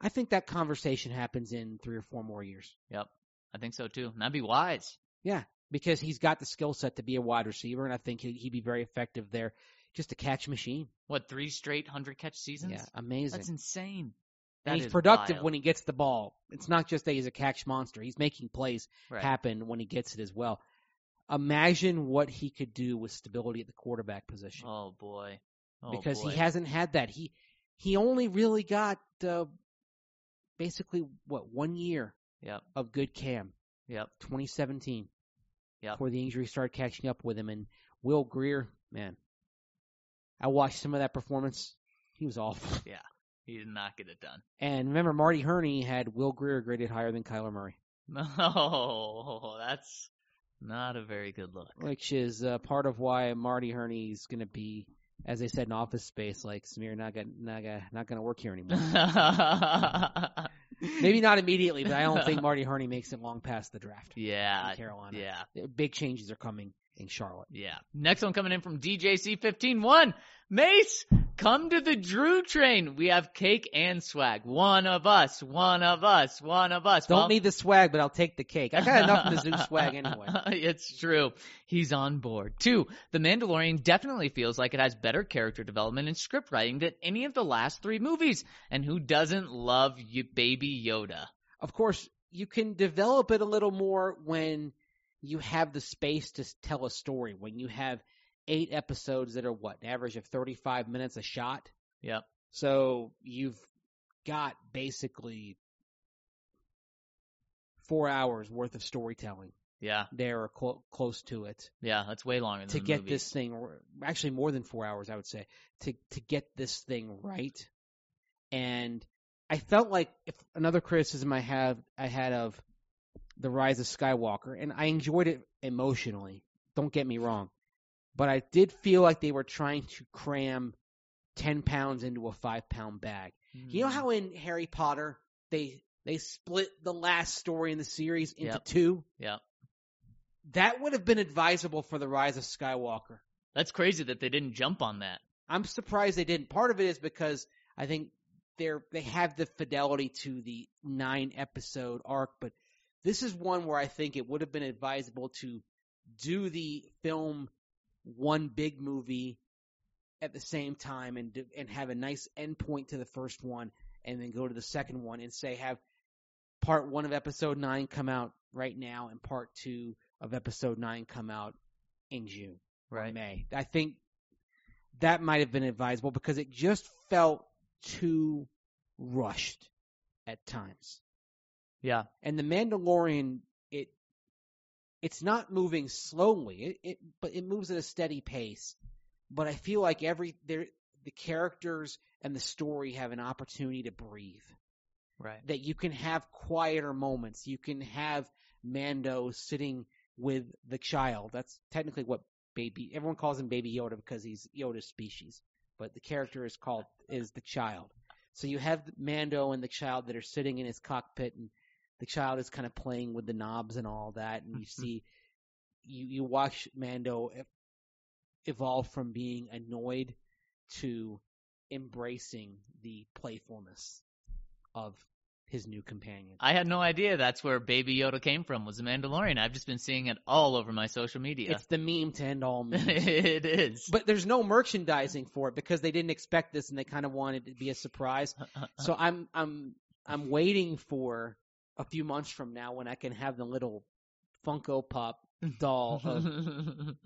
I think that conversation happens in three or four more years. Yep. I think so too. And that'd be wise. Yeah, because he's got the skill set to be a wide receiver, and I think he'd, he'd be very effective there. Just a catch machine. What, three straight hundred catch seasons? Yeah, amazing. That's insane. and he's productive wild. when he gets the ball. It's not just that he's a catch monster. He's making plays right. happen when he gets it as well. Imagine what he could do with stability at the quarterback position Oh boy. Oh, because boy. he hasn't had that. He he only really got uh, basically what one year Yep. of good cam, Yep. 2017. Before the injury started catching up with him, and Will Grier, man, I watched some of that performance. He was awful. Yeah, he did not get it done. And remember, Marty Hurney had Will Grier graded higher than Kyler Murray, No, that's not a very good look. which is uh, part of why Marty Hurney is going to be, as they said in Office Space, like Samir not gonna, not gonna, not going to work here anymore. Maybe not immediately, but I don't think Marty Hurney makes it long past the draft. yeah. in Carolina. Yeah. Big changes are coming in Charlotte. Yeah. Next one coming in from DJC fifteen one. Mase, come to the Drew train. We have cake and swag. One of us. One of us. One of us. Don't Well- need the swag, but I'll take the cake. I got enough Mizzou swag anyway. it's true. He's on board. Two, The Mandalorian definitely feels like it has better character development and script writing than any of the last three movies. And who doesn't love y- Baby Yoda? Of course, you can develop it a little more when you have the space to tell a story. When you have eight episodes that are what, an average of 35 minutes a shot. Yep. So you've got basically four hours worth of storytelling Yeah. there or clo- close to it. Yeah. That's way longer than to get movies. this thing actually more than four hours i would say to to get this thing right and i felt like if another criticism i have i had of the rise of skywalker and i enjoyed it emotionally don't get me wrong but i did feel like they were trying to cram 10 pounds into a 5 pound bag you know Mhm. how in harry potter they they split the last story in the series into Yep. two Yeah, that would have been advisable for the rise of skywalker That's crazy that they didn't jump on that. I'm surprised they didn't. Part of it is because I think they're they have the fidelity to the nine episode arc, but this is one where I think it would have been advisable to do the film one big movie at the same time and do, and have a nice endpoint to the first one, and then go to the second one and say have part one of episode nine come out right now and part two of episode nine come out in June Right. May. I think that might have been advisable because it just felt too rushed at times. Yeah. And the Mandalorian, it it's not moving slowly. It, it but it moves at a steady pace. But I feel like every there the characters and the story have an opportunity to breathe. Right. That you can have quieter moments. You can have Mando sitting with the child. That's technically what baby everyone calls him baby Yoda because he's Yoda's species. But the character is called is the child. So you have Mando and the child that are sitting in his cockpit and the child is kind of playing with the knobs and all that, and you Mhm. see, you you watch Mando evolve from being annoyed to embracing the playfulness of his new companion. I had no idea that's where Baby Yoda came from. Was the Mandalorian? I've just been seeing it all over my social media. It's the meme to end all memes. it is. but there's no merchandising for it because they didn't expect this and they kind of wanted it to be a surprise. So I'm I'm I'm waiting for a few months from now when I can have the little Funko Pop doll of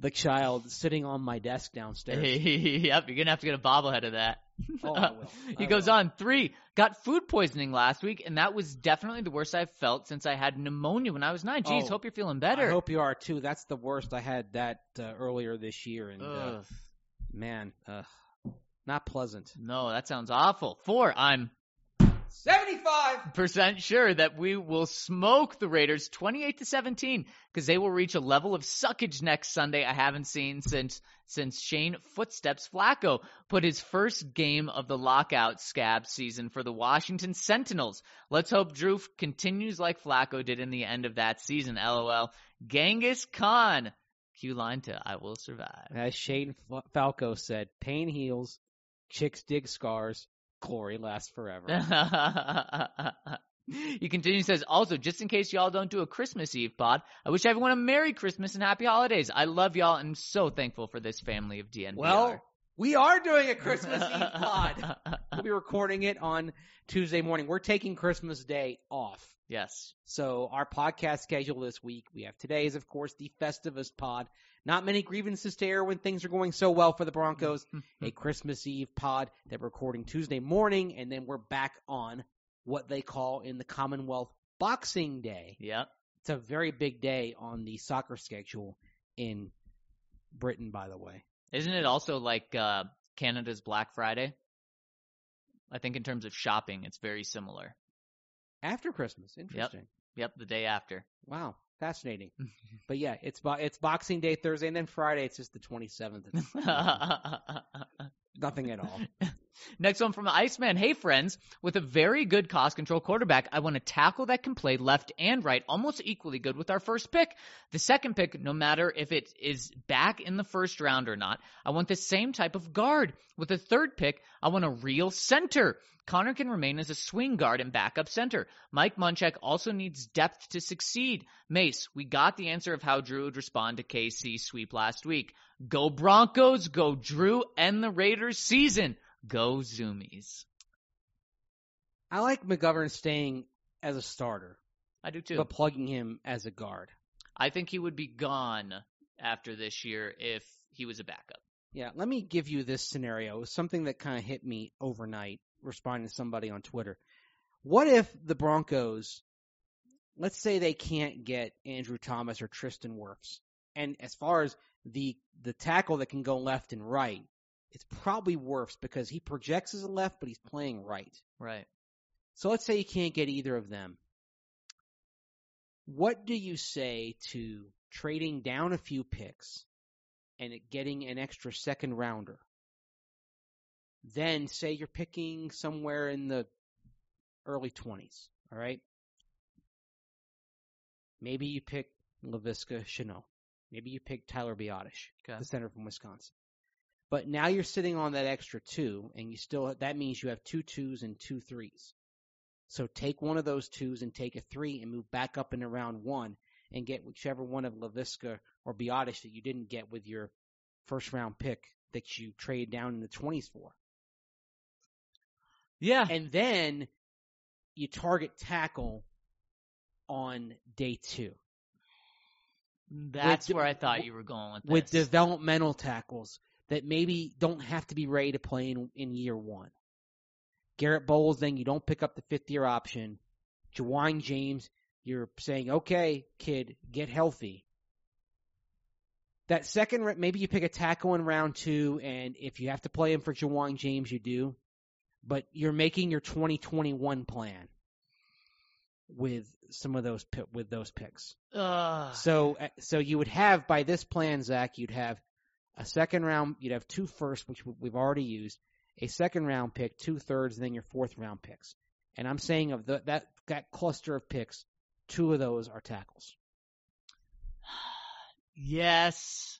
the child sitting on my desk downstairs. yep, you're gonna have to get a bobblehead of that. Oh, will. he I goes will. on three. Got food poisoning last week, and that was definitely the worst I've felt since I had pneumonia when I was nine. Jeez, Oh, hope you're feeling better. I hope you are too. That's the worst. I had that uh, earlier this year, and uh, man, uh, not pleasant. No, that sounds awful. Four. I'm Seventy-five. percent sure that we will smoke the Raiders 28 to 17 because they will reach a level of suckage next Sunday I haven't seen since since Shane Footsteps Falco put his first game of the lockout scab season for the Washington Sentinels. Let's hope Drew continues like Falco did in the end of that season. LOL. Genghis Khan. Q line to I will survive. As Shane Falco said, pain heals, chicks dig scars, glory lasts forever. he continues says also just in case y'all don't do a Christmas Eve pod, I wish everyone a Merry Christmas and Happy Holidays. I love y'all and I'm so thankful for this family of DNVR. well, we are doing a Christmas Eve pod. We'll be recording it on Tuesday morning. We're taking Christmas Day off. yes. So our podcast schedule this week, we have today is of course the Festivus pod. Not many grievances to air when things are going so well for the Broncos. a Christmas Eve pod that we're recording Tuesday morning, and then we're back on what they call in the Commonwealth Boxing Day. Yep. It's a very big day on the soccer schedule in Britain, by the way. Isn't it also like uh, Canada's Black Friday? I think in terms of shopping, it's very similar. After Christmas. Interesting. Yep, the day after. Wow. Fascinating. but yeah, it's bo- it's Boxing Day Thursday, and then Friday it's just the 27th. Nothing at all. Next one from Iceman. Hey friends, with a very good cost control quarterback, I want a tackle that can play left and right almost equally good with our first pick. The second pick, no matter if it is back in the first round or not, I want the same type of guard. With the third pick, I want a real center. Connor can remain as a swing guard and backup center. Mike Munchak also needs depth to succeed. Mase, we got the answer of how Drew would respond to KC sweep last week. Go Broncos, go Drew, and the Raiders season. Go Zoomies. I like McGovern staying as a starter, I do too. but plugging him as a guard. I think he would be gone after this year if he was a backup. Yeah, let me give you this scenario. It was something that kind of hit me overnight responding to somebody on Twitter. What if the Broncos, let's say they can't get Andrew Thomas or Tristan Wirfs, and as far as the the tackle that can go left and right, it's probably worse because he projects as a left, but he's playing right. Right. So let's say you can't get either of them. What do you say to trading down a few picks and getting an extra second rounder? Then say you're picking somewhere in the early 20s, all right? Maybe you pick Laviska Shenault. Maybe you pick Tyler Biadasz, Okay. the center from Wisconsin. But now you're sitting on that extra two, and you still that means you have two twos and two threes. So take one of those twos and take a three and move back up into round one and get whichever one of Laviska or Biadasz that you didn't get with your first round pick that you trade down in the twenties for. Yeah. And then you target tackle on day two. That's with- where I thought you were going with with developmental tackles that maybe don't have to be ready to play in, in year one. Garett Bolles, then you don't pick up the fifth year option. Ja'Wuan James, you're saying, okay, kid, get healthy. That second, maybe you pick a tackle in round two, and if you have to play him for Ja'Wuan James, you do. But you're making your 2021 plan with some of those with those picks. Ugh. So, uh, so you would have by this plan, Zac, you'd have a second round, you'd have two first, which we've already used, a second round pick, two thirds, and then your fourth round picks. And I'm saying of the, that that cluster of picks, two of those are tackles. Yes.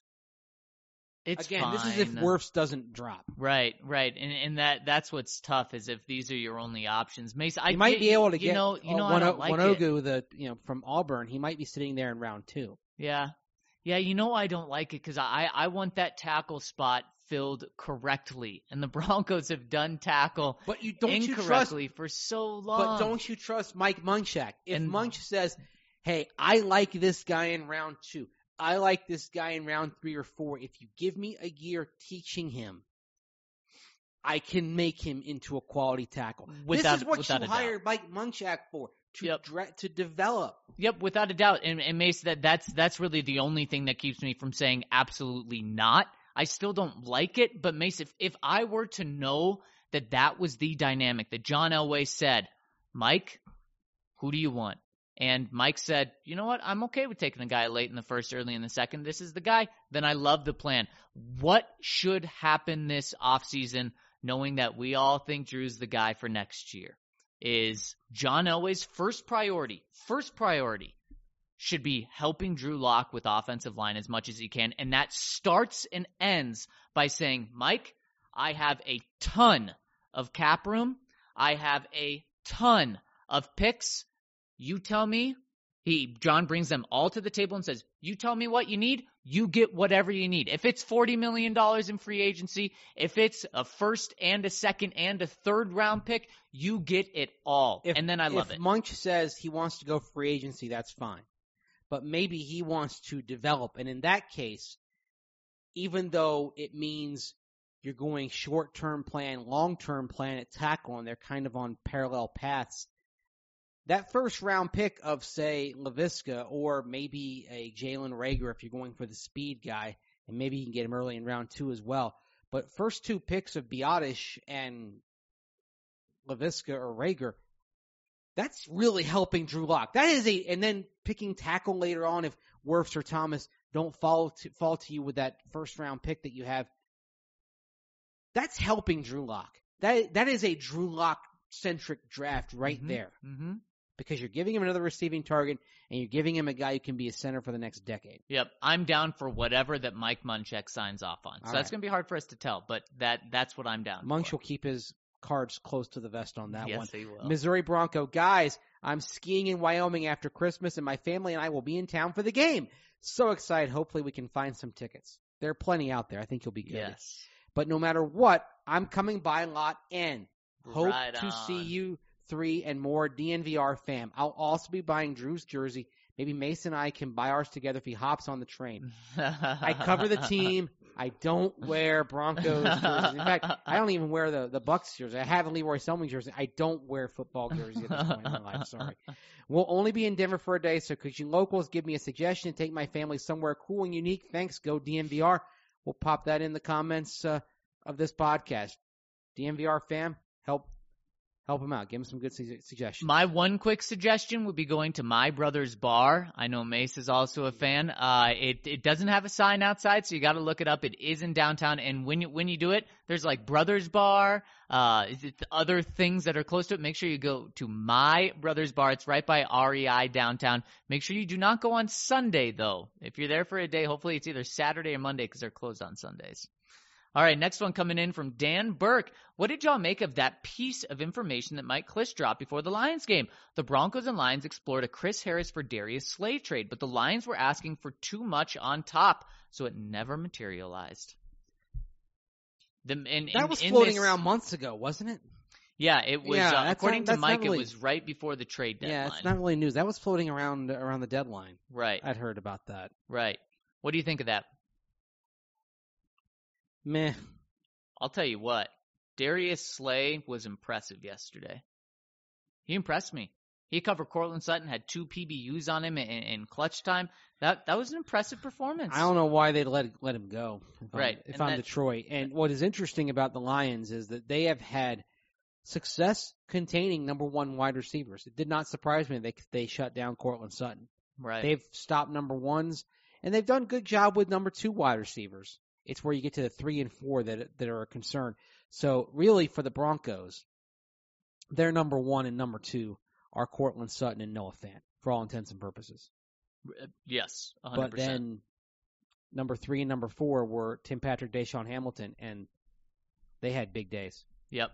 It's Again, this is if fine. Doesn't drop. Right, right, and and that that's what's tough is if these are your only options. Mason, I You might be able to you get know, you uh, know, don't like it. The you know from Auburn. He might be sitting there in round two. Yeah, yeah, you know I don't like it because I I want that tackle spot filled correctly, and the Broncos have done tackle But you don't you trust incorrectly for so long. But don't you trust Mike Munchak? If And- Munch says, "Hey, I like this guy in round two. I like this guy in round three or four. If you give me a year teaching him, I can make him into a quality tackle." Without- this is what you a doubt. hired Mike Munchak for to Yep. dre- to develop. Yep, without a doubt. And, and Mase, that that's that's really the only thing that keeps me from saying absolutely not. I still don't like it, but Mase, if if I were to know that that was the dynamic that John Elway said, Mike, who do you want? And Mike said, you know what? I'm okay with taking a guy late in the first, early in the second. This is the guy. Then I love the plan. What should happen this offseason, knowing that we all think Drew's the guy for next year? Is John Elway's first priority, first priority should be helping Drew Lock with offensive line as much as he can. And that starts and ends by saying, Mike, I have a ton of cap room. I have a ton of picks. You tell me. He, John brings them all to the table and says, you tell me what you need. You get whatever you need. If it's $40 million in free agency, if it's a first and a second and a third round pick, you get it all. If, and then I love it. Munch says he wants to go free agency, that's fine. But maybe he wants to develop, and in that case, even though it means you're going short term plan, long term plan at tackle, and they're kind of on parallel paths. That first round pick of say Laviska or maybe a Jalen Reagor if you're going for the speed guy, and maybe you can get him early in round two as well. But first two picks of Biadasz and Laviska or Reagor, that's really helping Drew Lock. That is a, and then picking tackle later on if Wirfs or Thomas don't fall to, fall to you with that first round pick that you have. That's helping Drew Lock. That that is a Drew Lock centric draft right Mhm. there Mm-hmm. Because you're giving him another receiving target and you're giving him a guy who can be a center for the next decade. Yep, I'm down for whatever that Mike Munchak signs off on. So All that's right. going to be hard for us to tell, but that that's what I'm down Munch for. will keep his cards close to the vest on that yes, one. they will. Missouri Bronco guys, I'm skiing in Wyoming after Christmas, and my family and I will be in town for the game. So excited! Hopefully, we can find some tickets. There are plenty out there. I think you'll be good. yes. But no matter what, I'm coming by Lot N. Hope Right to see you three and more DNVR fam. I'll also be buying Drew's jersey. Maybe Mason and I can buy ours together if he hops on the train. I cover the team. I don't wear Broncos jerseys. In fact, I don't even wear the the Bucks jersey. I have a Lee Roy Selmon jersey. I don't wear football jerseys at this point in my life. Sorry. We'll only be in Denver for a day, so could you locals give me a suggestion to take my family somewhere cool and unique? Thanks. Go DNVR. We'll pop that in the comments uh, of this podcast. DNVR fam, help help him out. Give him some good su- suggestions. My one quick suggestion would be going to My Brother's Bar. I know Mase is also a fan. Uh, it it doesn't have a sign outside, so you got to look it up. It is in downtown, and when you when you do it, there's like Brothers Bar. Uh, other things that are close to it? Make sure you go to My Brother's Bar. It's right by REI downtown. Make sure you do not go on Sunday though. If you're there for a day, hopefully it's either Saturday or Monday because they're closed on Sundays. All right, next one coming in from Dan Burke. What did y'all make of that piece of information that Mike Klis dropped before the Lions game? The Broncos and Lions explored a Chris Harris for Darius Slay trade, but the Lions were asking for too much on top, so it never materialized. The, and, that was in floating this- around months ago, wasn't it? Yeah, it was. Yeah, uh, according not- to Mike, really- it was right before the trade deadline. Yeah, it's not really news. That was floating around around the deadline. right, I'd heard about that. right. What do you think of that? Meh. I'll tell you what, Darius Slay was impressive yesterday. He impressed me. He covered Courtland Sutton, had two PBUs on him in, in clutch time. That that was an impressive performance. I don't know why they'd let let him go. If I'm- Right, if and I'm that- Detroit, and what is interesting about the Lions is that they have had success containing number one wide receivers. It did not surprise me they they shut down Courtland Sutton. Right. They've stopped number ones, and they've done a good job with number two wide receivers. It's where you get to the three and four that that are a concern. So really, for the Broncos, Their number one and number two are Courtland Sutton and Noah Fant, for all intents and purposes. Yes, 100%. But then number three and number four were Tim Patrick, DaeSean Hamilton, and they had big days. yep.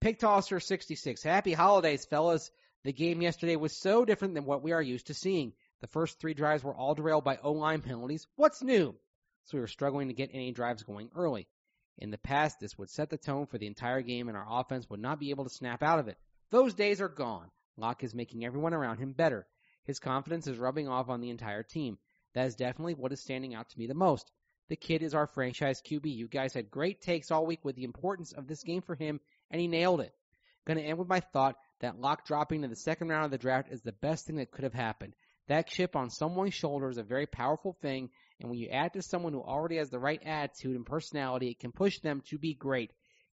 Pig Tosser 66. Happy holidays, fellas. The game yesterday was so different than what we are used to seeing. The first three drives were all derailed by O-line penalties. What's new? So we were struggling to get any drives going early. In the past, this would set the tone for the entire game and our offense would not be able to snap out of it. Those days are gone. Lock is making everyone around him better. His confidence is rubbing off on the entire team. That is definitely what is standing out to me the most. The kid is our franchise QB. You guys had great takes all week with the importance of this game for him, and he nailed it. Gonna end with my thought that Lock dropping to the second round of the draft is the best thing that could have happened. That chip on someone's shoulder is a very powerful thing, and when you add to someone who already has the right attitude and personality, it can push them to be great.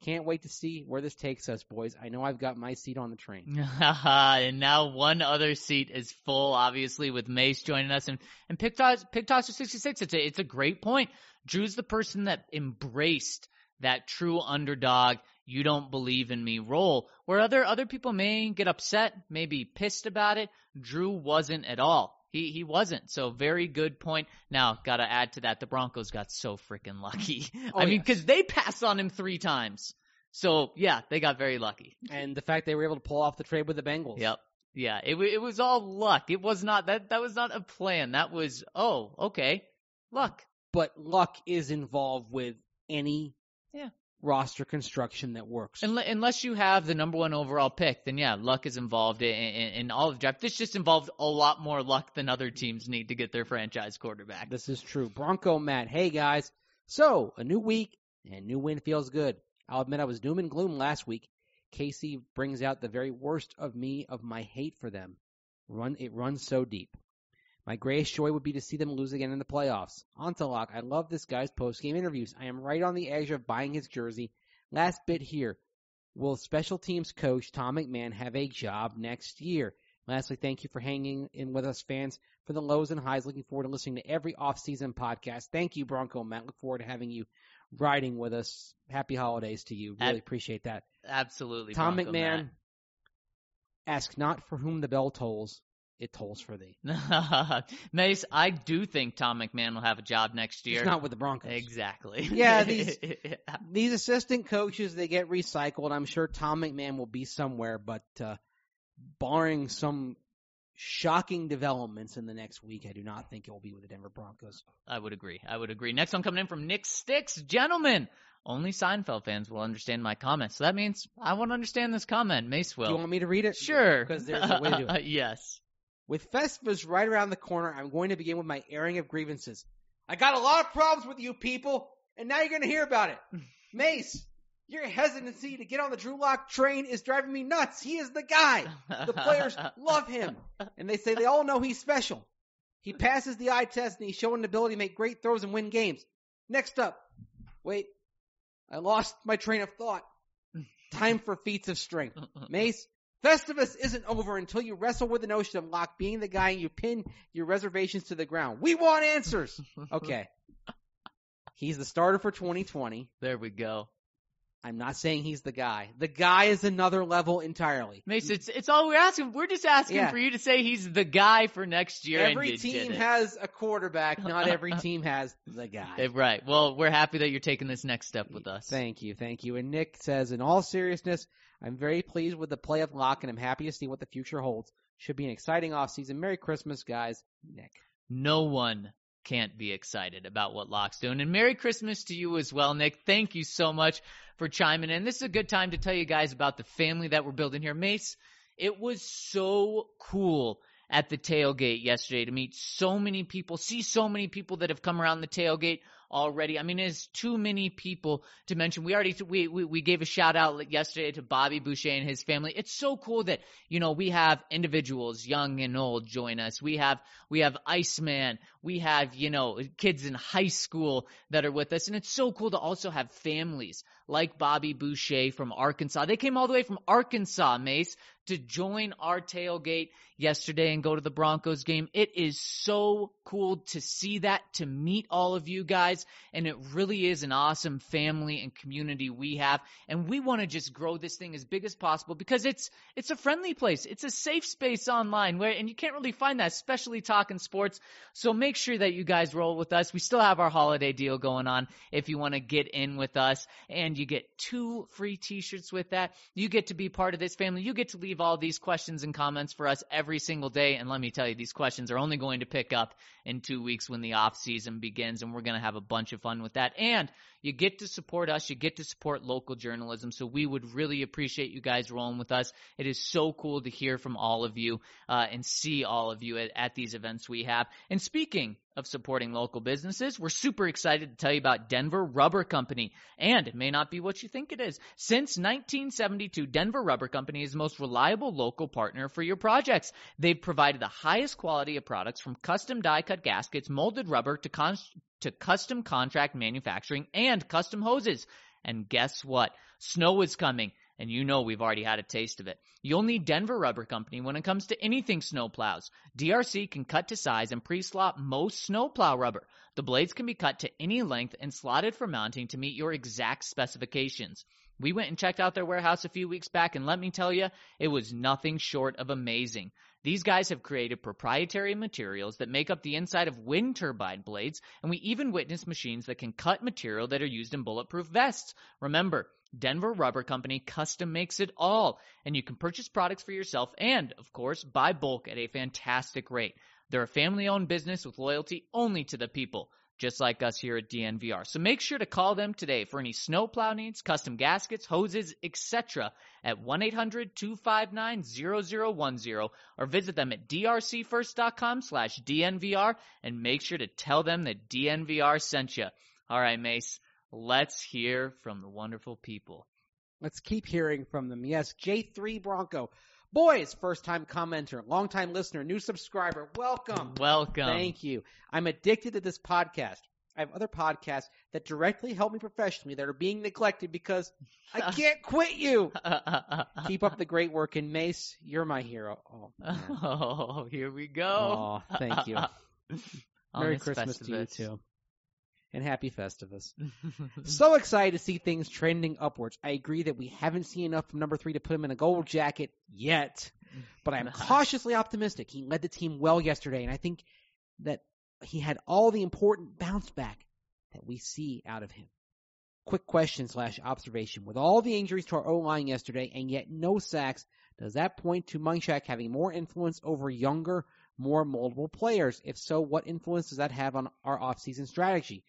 Can't wait to see where this takes us, boys. I know I've got my seat on the train. and now one other seat is full, obviously, with Mase joining us. And, and Pick Tosser 66, it's a, it's a great point. Drew's the person that embraced that true underdog, you don't believe in me role, where other, other people may get upset, may be pissed about it. Drew wasn't at all. He, he wasn't. So very good point. Now, gotta add to that, the Broncos got so freaking lucky. Oh, I mean, yes. cause they passed on him three times. So yeah, they got very lucky. And the fact they were able to pull off the trade with the Bengals. Yep. Yeah, it it was all luck. It was not that that was not a plan. That was oh okay, luck. But luck is involved with any Yeah. Roster construction that works. Unle- Unless you have the number one overall pick, then yeah, luck is involved in, in, in all of draft. This just involved a lot more luck than other teams need to get their franchise quarterback. This is true. Bronco Matt. Hey guys. So, a new week and new win feels good. I'll admit I was doom and gloom last week. KC brings out the very worst of me of my hate for them. Run it runs so deep. My greatest joy would be to see them lose again in the playoffs. On to Lock. I love this guy's post game interviews. I am right on the edge of buying his jersey. Last bit here. Will special teams coach Tom McMahon have a job next year? Lastly, thank you for hanging in with us fans for the lows and highs. Looking forward to listening to every off-season podcast. Thank you, Bronco Matt. Look forward to having you riding with us. Happy holidays to you. Really Ab- appreciate that. Absolutely, Tom Bronco McMahon, ask not for whom the bell tolls, it tolls for thee. Mase, I do think Tom McMahon will have a job next year. It's not with the Broncos. exactly. Yeah, these- These assistant coaches, they get recycled. I'm sure Tom McMahon will be somewhere, but uh, barring some shocking developments in the next week, I do not think it will be with the Denver Broncos. I would agree. I would agree. Next one coming in from Nick Sticks. Gentlemen, only Seinfeld fans will understand my comment. So that means I won't understand this comment. Mase will. do you want me to read it? Sure. Because there's a way to do it. yes. With Festivus right around the corner, I'm going to begin with my airing of grievances. I got a lot of problems with you people, and now you're going to hear about it. Mase, your hesitancy to get on the Drew Lock train is driving me nuts. He is the guy. The players love him, and they say they all know he's special. He passes the eye test, and he's showing an ability to make great throws and win games. Next up, wait, I lost my train of thought. Time for feats of strength. Mase, Festivus isn't over until you wrestle with the notion of Lock being the guy and you pin your reservations to the ground. We want answers. Okay. He's the starter for 2020. There we go. I'm not saying he's the guy. The guy is another level entirely. Mase, it's it's all we're asking. We're just asking Yeah. for you to say he's the guy for next year. Every team has a quarterback. Not every team has the guy. Eh, Right. Well, we're happy that you're taking this next step with us. Thank you, thank you. And Nick says, in all seriousness, I'm very pleased with the play of Lock, and I'm happy to see what the future holds. Should be an exciting offseason. Merry Christmas, guys. Nick. no one can't be excited about what Lock's doing. And Merry Christmas to you as well, Nick. Thank you so much for chiming in. This is a good time to tell you guys about the family that we're building here. Mase, it was so cool at the tailgate yesterday to meet so many people, see so many people that have come around the tailgate already. I mean, there's too many people to mention. We already we we, we gave a shout out yesterday to Bobby Boucher and his family. It's so cool that you know we have individuals, young and old, join us. We have we have Iceman. We have you know kids in high school that are with us, and it's so cool to also have families like Bobby Boucher from Arkansas. They came all the way from Arkansas, Mase, to join our tailgate yesterday and go to the Broncos game. It is so cool to see that, to meet all of you guys. and it really is an awesome family and community we have. And we want to just grow this thing as big as possible because it's it's a friendly place. It's a safe space online where and you can't really find that, especially talking sports. So make sure that you guys roll with us. We still have our holiday deal going on if you want to get in with us and you get two free t-shirts with that. You get to be part of this family. You get to leave all these questions and comments for us every single day. And let me tell you, these questions are only going to pick up in two weeks when the off season begins and we're going to have a bunch of fun with that. And you get to support us. You get to support local journalism. So we would really appreciate you guys rolling with us. It is so cool to hear from all of you uh, and see all of you at, at these events we have. And speaking of supporting local businesses, we're super excited to tell you about Denver Rubber Company. And it may not be what you think it is. Since 1972, Denver Rubber Company is the most reliable local partner for your projects. They've provided the highest quality of products from custom die cut gaskets, molded rubber to con- to custom contract manufacturing and custom hoses. And guess what? Snow is coming. And you know we've already had a taste of it. You'll need Denver Rubber Company when it comes to anything snowplows. DRC can cut to size and pre-slot most snowplow rubber. The blades can be cut to any length and slotted for mounting to meet your exact specifications. We went and checked out their warehouse a few weeks back, and let me tell you, it was nothing short of amazing. These guys have created proprietary materials that make up the inside of wind turbine blades, and we even witnessed machines that can cut material that are used in bulletproof vests. Remember, Denver Rubber Company custom makes it all, and you can purchase products for yourself and, of course, buy bulk at a fantastic rate. They're a family owned business with loyalty only to the people, just like us here at DNVR. So make sure to call them today for any snowplow needs, custom gaskets, hoses, etc. at 1-800-259-0010 or visit them at drcfirst.com slash DNVR and make sure to tell them that DNVR sent you. All right, Mase, let's hear from the wonderful people. Let's keep hearing from them. Yes, J3 Bronco. Boys, first time commenter, long time listener, new subscriber. Welcome. Welcome. Thank you. I'm addicted to this podcast. I have other podcasts that directly help me professionally that are being neglected because I can't quit you. Keep up the great work in Mase. You're my hero. Oh, man. Oh, here we go. oh thank you. Merry Christmas to you too. And happy Festivus. so excited to see things trending upwards. I agree that we haven't seen enough from number three to put him in a gold jacket yet, but I'm cautiously optimistic. He led the team well yesterday, and I think that he had all the important bounce back that we see out of him. Quick question slash observation. With all the injuries to our O line yesterday and yet no sacks, does that point to Munchak having more influence over younger, more moldable players? If so, what influence does that have on our offseason strategy?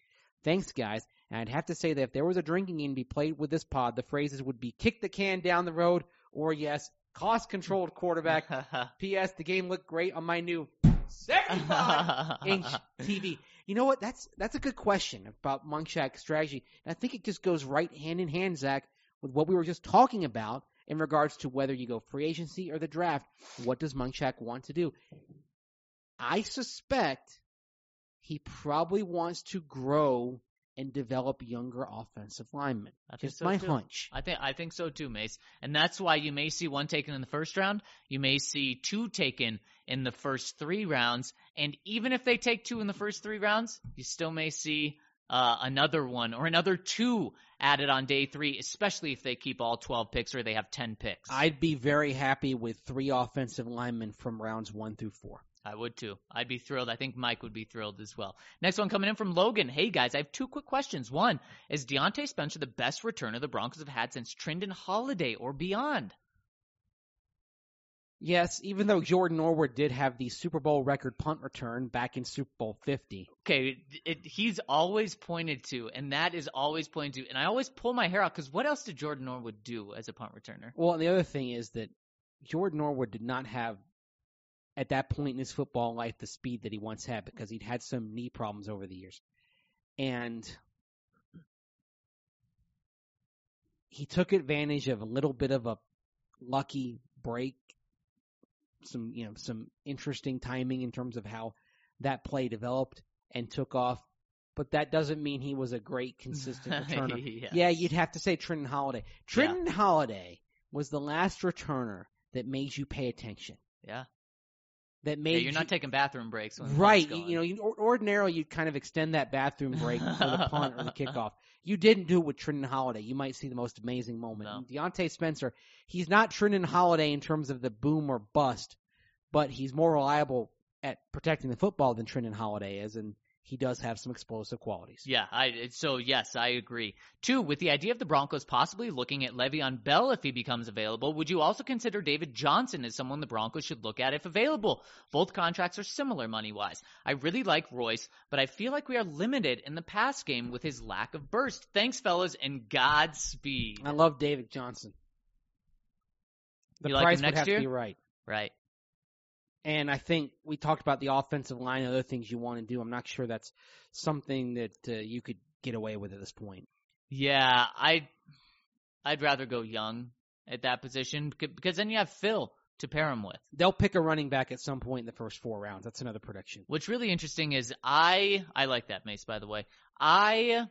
Thanks, guys. And I'd have to say that if there was a drinking game to be played with this pod, the phrases would be kick the can down the road or yes, cost controlled quarterback. P.S. The game looked great on my new 75 inch TV. You know what? That's that's a good question about Munchak's strategy. And I think it just goes right hand in hand, Zac, with what we were just talking about in regards to whether you go free agency or the draft. What does Munchak want to do? I suspect he probably wants to grow and develop younger offensive linemen. I Just so, my too. hunch. I think I think so too, Mase. And that's why you may see one taken in the first round. You may see two taken in the first three rounds. And even if they take two in the first three rounds, you still may see uh, another one or another two added on day three, especially if they keep all 12 picks or they have 10 picks. I'd be very happy with three offensive linemen from rounds one through four. I would too. I'd be thrilled. I think Mike would be thrilled as well. Next one coming in from Logan. Hey guys, I have two quick questions. One, is Diontae Spencer the best returner the Broncos have had since Trindon Holiday or beyond? Yes, even though Jordan Norwood did have the Super Bowl record punt return back in Super Bowl 50. Okay, it, he's always pointed to, and that is always pointed to, and I always pull my hair out because what else did Jordan Norwood do as a punt returner? Well, and the other thing is that Jordan Norwood did not have, at that point in his football life, the speed that he once had because he'd had some knee problems over the years. And he took advantage of a little bit of a lucky break, some, you know, some interesting timing in terms of how that play developed and took off. But that doesn't mean he was a great consistent returner. Yes. Yeah, you'd have to say Trindon Holiday. Trindon Holiday was the last returner that made you pay attention. Yeah. That Yeah, made you're you- not taking bathroom breaks. When right. You, you know, you, ordinarily you'd kind of extend that bathroom break for the punt or the kickoff. You didn't do it with Trindon Holiday. You might see the most amazing moment. No. Diontae Spencer, he's not Trindon Holiday in terms of the boom or bust, but he's more reliable at protecting the football than Trindon Holiday is, and he does have some explosive qualities. Yeah, I so yes, I agree. Two, with the idea of the Broncos possibly looking at Le'Veon Bell if he becomes available, would you also consider David Johnson as someone the Broncos should look at if available? Both contracts are similar money wise. I really like Royce, but I feel like we are limited in the pass game with his lack of burst. Thanks, fellas, and Godspeed. I love David Johnson. The You like him price would next have year? to be right. Right. And I think we talked about the offensive line and other things you want to do. I'm not sure that's something that uh, you could get away with at this point. Yeah, I I'd rather go young at that position because then you have Phil to pair him with. They'll pick a running back at some point in the first four rounds. That's another prediction. What's really interesting is I I like that Mase by the way. I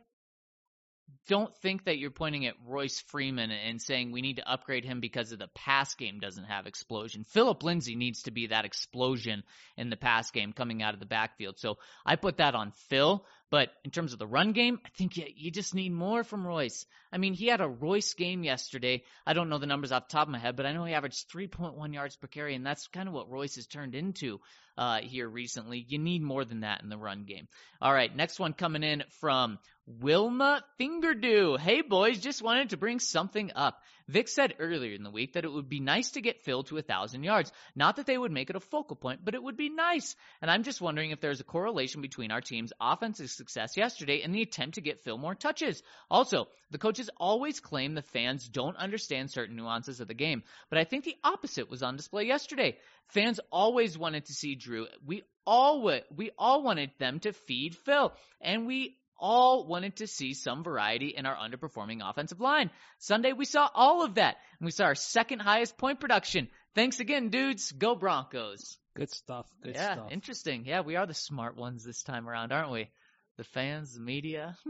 don't think that you're pointing at Royce Freeman and saying we need to upgrade him because of the pass game doesn't have explosion. Phillip Lindsay needs to be that explosion in the pass game coming out of the backfield. So I put that on Phil. But in terms of the run game, I think you, you just need more from Royce. I mean, he had a Royce game yesterday. I don't know the numbers off the top of my head, but I know he averaged 3.1 yards per carry, and that's kind of what Royce has turned into uh, here recently. You need more than that in the run game. All right, next one coming in from Wilma Fingerdew. Hey boys, just wanted to bring something up. Vic said earlier in the week that it would be nice to get Phil to a thousand yards. Not that they would make it a focal point, but it would be nice. And I'm just wondering if there's a correlation between our team's offensive success yesterday and the attempt to get Phil more touches. Also, the coaches always claim the fans don't understand certain nuances of the game, but I think the opposite was on display yesterday. Fans always wanted to see Drew. We all we all wanted them to feed Phil, and we all wanted to see some variety in our underperforming offensive line. Sunday we saw all of that, and we saw our second highest point production. Thanks again, dudes. Go Broncos. Good stuff. Good yeah, stuff. interesting. Yeah, we are the smart ones this time around, aren't we? The fans, the media.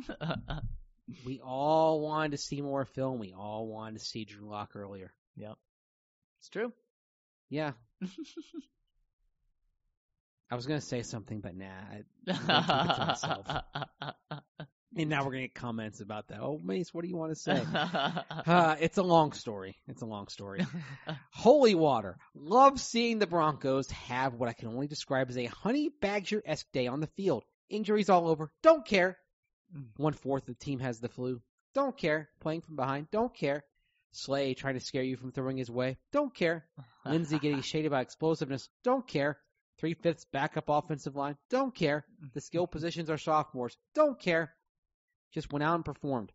We all wanted to see more Phil. we all wanted to see Drew Lock earlier. yep. It's true. Yeah. I was gonna say something, but nah. I, I'm gonna keep it to myself. And now we're gonna get comments about that. Oh, Mase, what do you want to say? Uh, it's a long story. It's a long story. Holy Atwater. Love seeing the Broncos have what I can only describe as a honey badger esque day on the field. Injuries all over. Don't care. One fourth of the team has the flu. Don't care. Playing from behind. Don't care. Slay trying to scare you from throwing his way. Don't care. Lindsay getting shaded by explosiveness. Don't care. Three fifths backup offensive line. Don't care. The skill positions are sophomores. Don't care. Just went out and performed.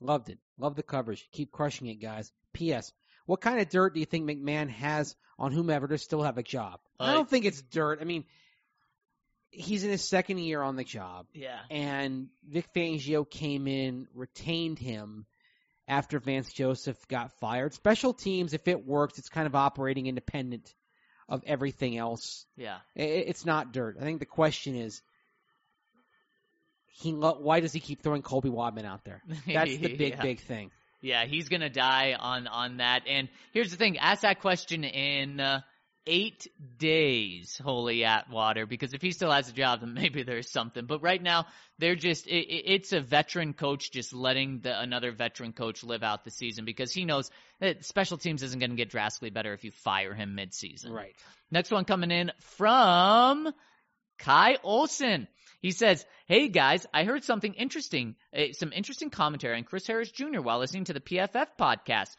Loved it. Love the coverage. Keep crushing it, guys. P.S. What kind of dirt do you think McMahon has on whomever to still have a job? I Uh, don't think it's dirt. I mean, he's in his second year on the job, yeah. and Vic Fangio came in, retained him after Vance Joseph got fired. Special teams, if it works, it's kind of operating independent of everything else. Yeah. I- I- It's not dirt. I think the question is, he lo- why does he keep throwing Colby Wadman out there? That's the big, Yeah. big thing. Yeah, he's gonna die on on that. And here's the thing: ask that question in uh, eight days, Holy Atwater, because if he still has a job, then maybe there's something. But right now, they're just it, it- it's a veteran coach just letting the another veteran coach live out the season because he knows that special teams isn't going to get drastically better if you fire him mid-season. Right. Next one coming in from Kai Olson. He says, "Hey guys, I heard something interesting, uh, some interesting commentary on Chris Harris Jr. while listening to the PFF podcast.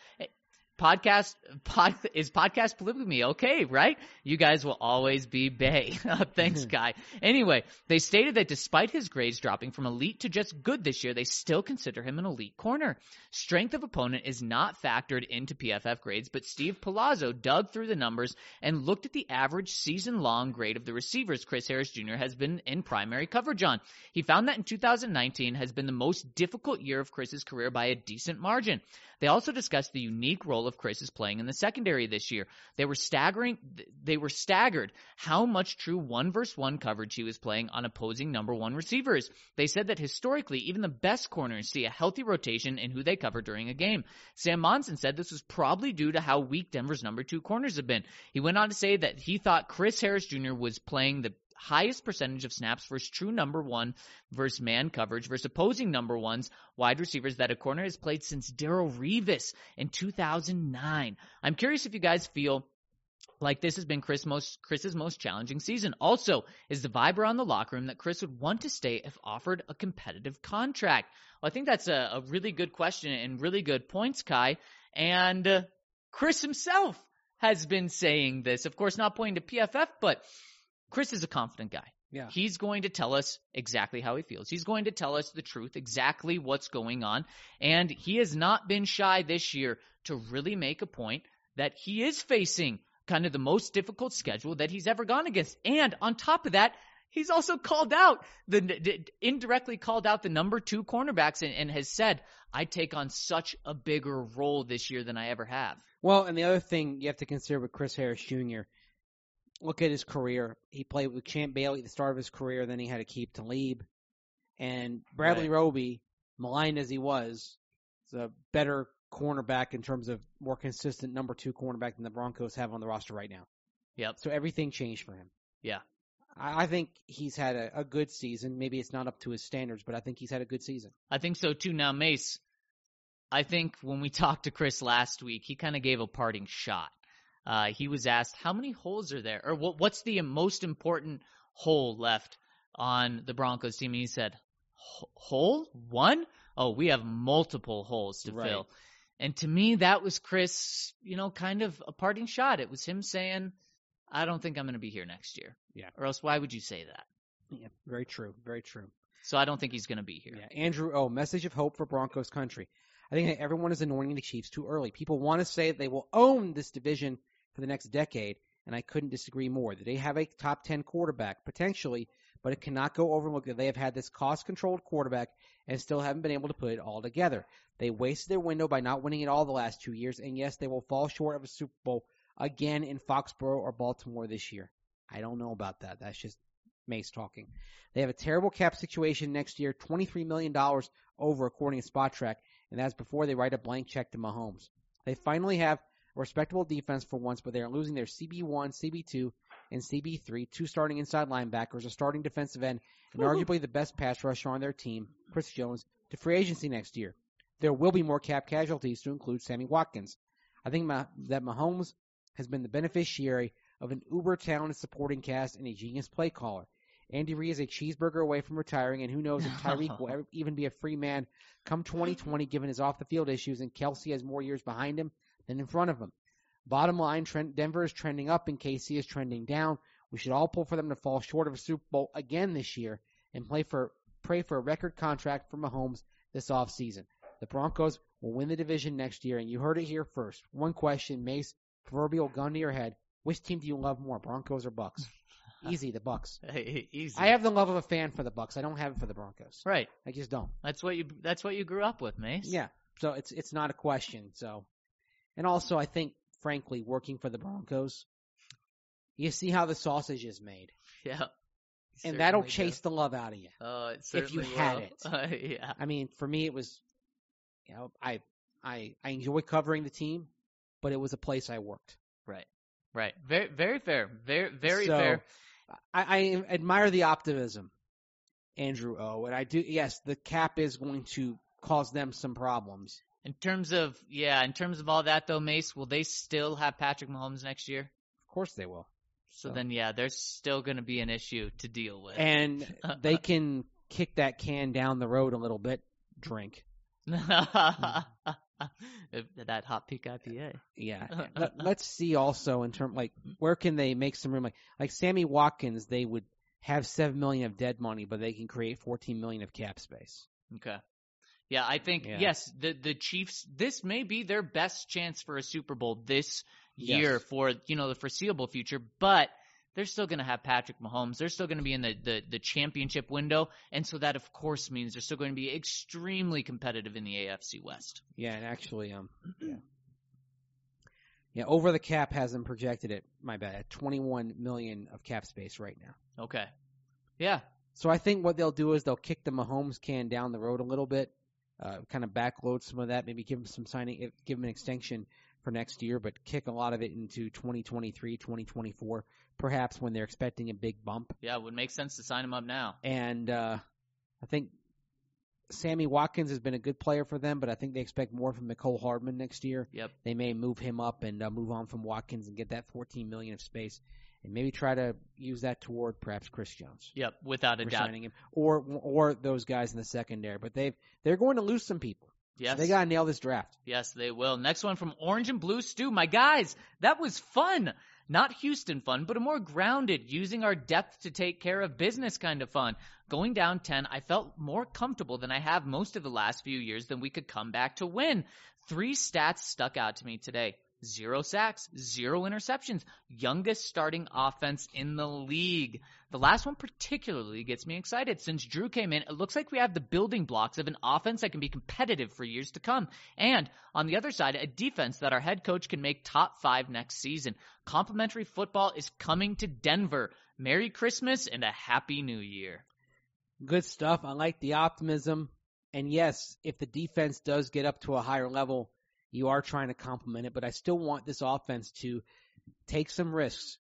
Podcast pod, is podcast polygamy okay, right? You guys will always be Bay. Oh, thanks, mm-hmm. guy Anyway, they stated that despite his grades dropping from elite to just good this year, they still consider him an elite corner. Strength of opponent is not factored into PFF grades, but Steve Palazzo dug through the numbers and looked at the average season long grade of the receivers Chris Harris Jr. has been in primary coverage on. He found that in 2019 has been the most difficult year of Chris's career by a decent margin. They also discussed the unique role of of Chris is playing in the secondary this year. They were staggering, they were staggered how much true one versus one coverage he was playing on opposing number one receivers. They said that historically, even the best corners see a healthy rotation in who they cover during a game. Sam Monson said this was probably due to how weak Denver's number two corners have been. He went on to say that he thought Chris Harris Jr. was playing the highest percentage of snaps versus true number one versus man coverage versus opposing number ones wide receivers that a corner has played since Darrelle Revis in 2009. I'm curious if you guys feel like this has been Chris most Chris's most challenging season. Also, is the vibe around the locker room that Chris would want to stay if offered a competitive contract? Well, I think that's a, a really good question and really good points, Kai. And uh, Chris himself has been saying this. Of course, not pointing to PFF, but Chris is a confident guy. Yeah. He's going to tell us exactly how he feels. He's going to tell us the truth, exactly what's going on. And he has not been shy this year to really make a point that he is facing kind of the most difficult schedule that he's ever gone against. And on top of that, he's also called out the indirectly called out the number two cornerbacks and, and has said, I take on such a bigger role this year than I ever have. Well, and the other thing you have to consider with Chris Harris Jr look at his career. He played with Champ Bailey at the start of his career, then he had to keep Talib. And Bradley Right. Roby, maligned as he was, is a better cornerback in terms of more consistent number two cornerback than the Broncos have on the roster right now. Yep. So everything changed for him. Yeah. I, I think he's had a, a good season. Maybe it's not up to his standards, but I think he's had a good season. I think so too. Now, Mase, I think when we talked to Chris last week, he kind of gave a parting shot. Uh, he was asked, how many holes are there? Or what, what's the most important hole left on the Broncos team? And he said, hole? One? Oh, we have multiple holes to Right. fill. And to me, that was Chris, you know, kind of a parting shot. It was him saying, I don't think I'm going to be here next year. Yeah. Or else why would you say that? Yeah, very true. Very true. So I don't think he's going to be here. Yeah, Andrew Oh, message of hope for Broncos country. I think that everyone is anointing the Chiefs too early. People want to say they will own this division for the next decade, and I couldn't disagree more. They have a top 10 quarterback, potentially, but it cannot go overlooked that they have had this cost controlled quarterback and still haven't been able to put it all together. They wasted their window by not winning it all the last two years, and yes, they will fall short of a Super Bowl again in Foxborough or Baltimore this year. I don't know about that. That's just Mase talking. They have a terrible cap situation next year, $23 million over according to Spotrac, and that's before they write a blank check to Mahomes. They finally have respectable defense for once, but they are losing their CB1, CB2, and CB3, two starting inside linebackers, a starting defensive end, and arguably the best pass rusher on their team, Chris Jones, to free agency next year. There will be more cap casualties to include Sammy Watkins. I think Ma- that Mahomes has been the beneficiary of an uber talented supporting cast and a genius play caller. Andy Reid is a cheeseburger away from retiring, and who knows if Tyreek will ever even be a free man come 2020 given his off the field issues, and Kelce has more years behind him than in front of him. Bottom line, trend, Denver is trending up and KC is trending down. We should all pull for them to fall short of a Super Bowl again this year and play for pray for a record contract for Mahomes this offseason. The Broncos will win the division next year, and you heard it here first. One question, Mase, proverbial gun to your head. Which team do you love more, Broncos or Bucks? Easy, the Bucks. Hey, easy. I have the love of a fan for the Bucks. I don't have it for the Broncos. right. I just don't. That's what you. That's what you grew up with, Mase. Yeah. So it's it's not a question. So, and also I think, frankly, working for the Broncos, you see how the sausage is made, Yeah. and that'll chase the love out of you. do. Uh, if you certainly had it. Uh, yeah. I mean, for me, it was, you know, I I I enjoy covering the team, but it was a place I worked. Right. Right. Very. Very fair. Very. Very So, fair. I, I admire the optimism, Andrew O, and I do. Yes, the cap is going to cause them some problems. In terms of yeah, in terms of all that though, Mase, will they still have Patrick Mahomes next year? Of course, they will. So So- then yeah, there's still going to be an issue to deal with. and they can kick that can down the road a little bit. Drink, that hot peak IPA. Uh, yeah. Let, let's see also in terms like where can they make some room? Like like Sammy Watkins, they would have seven million of dead money, but they can create fourteen million of cap space. Okay. Yeah, I think Yeah. yes, the the Chiefs. This may be their best chance for a Super Bowl this year Yes. for you know the foreseeable future, but they're still going to have Patrick Mahomes. They're still going to be in the, the the championship window, and so that of course means they're still going to be extremely competitive in the AFC West. Yeah, and actually, um, yeah. Yeah, over the cap has them projected at my bad at 21 million of cap space right now. Okay. Yeah. So I think what they'll do is they'll kick the Mahomes can down the road a little bit, uh, kind of backload some of that, maybe give him some signing, give him an extension for next year, but kick a lot of it into 2023, 2024, perhaps when they're expecting a big bump. Yeah, it would make sense to sign him up now. And uh, I think Sammy Watkins has been a good player for them, but I think they expect more from Mecole Hardman next year. Yep. They may move him up and uh, move on from Watkins and get that 14 million of space, and maybe try to use that toward perhaps Chris Jones. Yep, without a doubt. him, or or those guys in the secondary. But they've they're going to lose some people. Yes. They got to nail this draft. Yes, they will. Next one from Orange and Blue Stew. My guys, that was fun. Not Houston fun, but a more grounded, using our depth to take care of business kind of fun. Going down 10, I felt more comfortable than I have most of the last few years than we could come back to win. Three stats stuck out to me today. Zero sacks, zero interceptions, youngest starting offense in the league. The last one particularly gets me excited. Since Drew came in, it looks like we have the building blocks of an offense that can be competitive for years to come. And on the other side, a defense that our head coach can make top five next season. Complimentary football is coming to Denver. Merry Christmas and a Happy New Year. Good stuff. I like the optimism. And yes, if the defense does get up to a higher level, you are trying to complement it, but I still want this offense to take some risks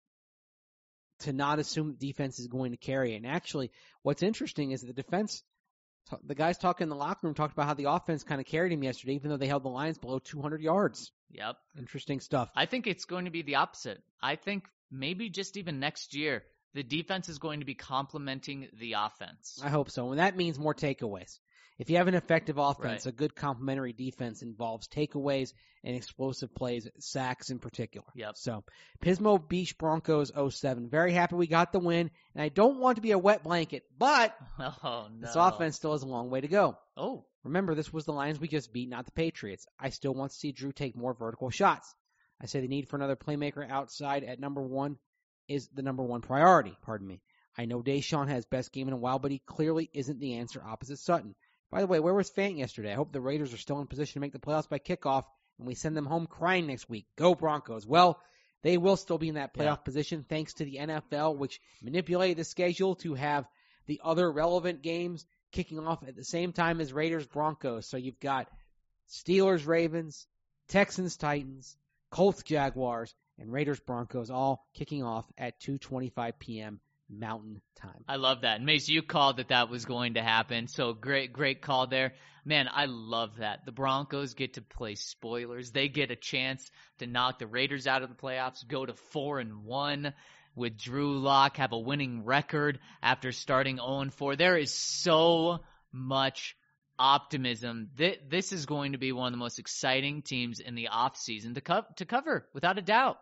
to not assume defense is going to carry it. And actually, what's interesting is that the defense, the guys talking in the locker room talked about how the offense kind of carried him yesterday, even though they held the Lions below 200 yards. Yep. Interesting stuff. I think it's going to be the opposite. I think maybe just even next year, the defense is going to be complementing the offense. I hope so. And that means more takeaways. If you have an effective offense, Right. a good complementary defense involves takeaways and explosive plays, sacks in particular. Yep. So, Pismo Beach Broncos 07. Very happy we got the win. And I don't want to be a wet blanket, but Oh, no. this offense still has a long way to go. Oh, Remember, this was the Lions we just beat, not the Patriots. I still want to see Drew take more vertical shots. I say the need for another playmaker outside at number one is the number one priority. Pardon me. I know DaeSean has best game in a while, but he clearly isn't the answer opposite Sutton. By the way, where was Fant yesterday? I hope the Raiders are still in position to make the playoffs by kickoff, and we send them home crying next week. Go Broncos! Well, they will still be in that playoff Yeah. position thanks to the NFL, which manipulated the schedule to have the other relevant games kicking off at the same time as Raiders Broncos. So you've got Steelers Ravens, Texans Titans, Colts Jaguars, and Raiders Broncos all kicking off at 2:25 p.m. Mountain Time. I love that. And Mase, you called that that was going to happen. So great, great call there. Man, I love that. The Broncos get to play spoilers. They get a chance to knock the Raiders out of the playoffs, go to four and one with Drew Lock, have a winning record after starting 0 and 4. There is so much optimism. Th- This is going to be one of the most exciting teams in the offseason to, co- to cover, without a doubt.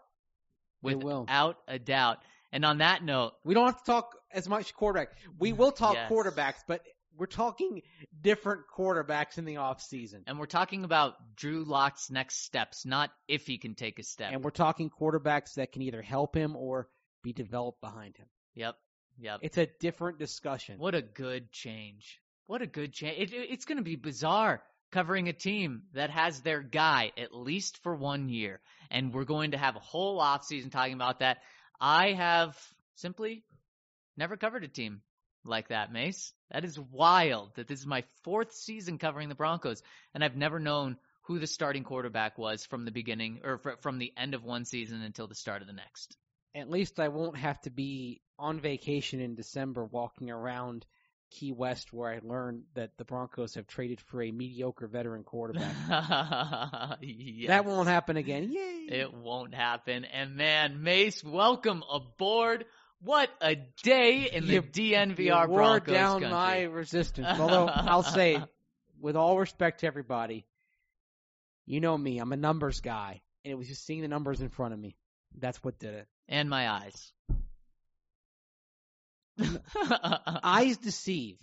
Without a doubt. And on that note, We don't have to talk as much quarterback. We will talk Yes. quarterbacks, but we're talking different quarterbacks in the off season. And we're talking about Drew Lock's next steps, not if he can take a step. And we're talking quarterbacks that can either help him or be developed behind him. yep, yep. It's a different discussion. What a good change. What a good change. It, it- it's going to be bizarre covering a team that has their guy at least for one year. And we're going to have a whole offseason talking about that. I have simply never covered a team like that, Mase. That is wild that this is my fourth season covering the Broncos, and I've never known who the starting quarterback was from the beginning or fr- from the end of one season until the start of the next. At least I won't have to be on vacation in December walking around Key West where I learned that the Broncos have traded for a mediocre veteran quarterback. Yes. That won't happen again. Yay! It won't happen. And man, Mase, welcome aboard. What a day in the You- DNVR You wore Broncos down country. my resistance. Although I'll say, with all respect to everybody, you know me. I'm a numbers guy, and it was just seeing the numbers in front of me. That's what did it. and my eyes. Eyes deceive.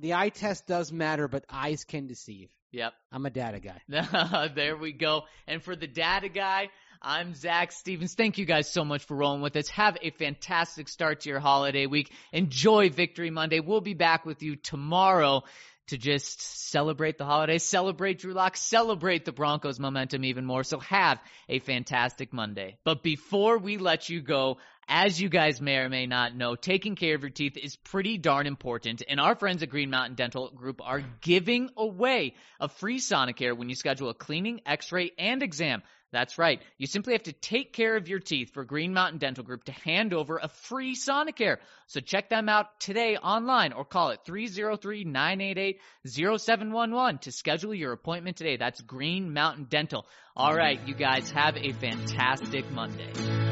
The eye test does matter, but eyes can deceive. yep. I'm a data guy. there we go. And for the data guy, I'm Zac Stevens. Thank you guys so much for rolling with us. Have a fantastic start to your holiday week. Enjoy Victory Monday. We'll be back with you tomorrow to just celebrate the holidays, celebrate Drew Lock, celebrate the Broncos momentum even more. So have a fantastic Monday. But before we let you go, as you guys may or may not know, taking care of your teeth is pretty darn important. And our friends at Green Mountain Dental Group are giving away a free Sonicare when you schedule a cleaning, x-ray, and exam. That's right. You simply have to take care of your teeth for Green Mountain Dental Group to hand over a free Sonicare. So check them out today online or call it 303-988-0711 to schedule your appointment today. That's Green Mountain Dental. All right, you guys have a fantastic Monday.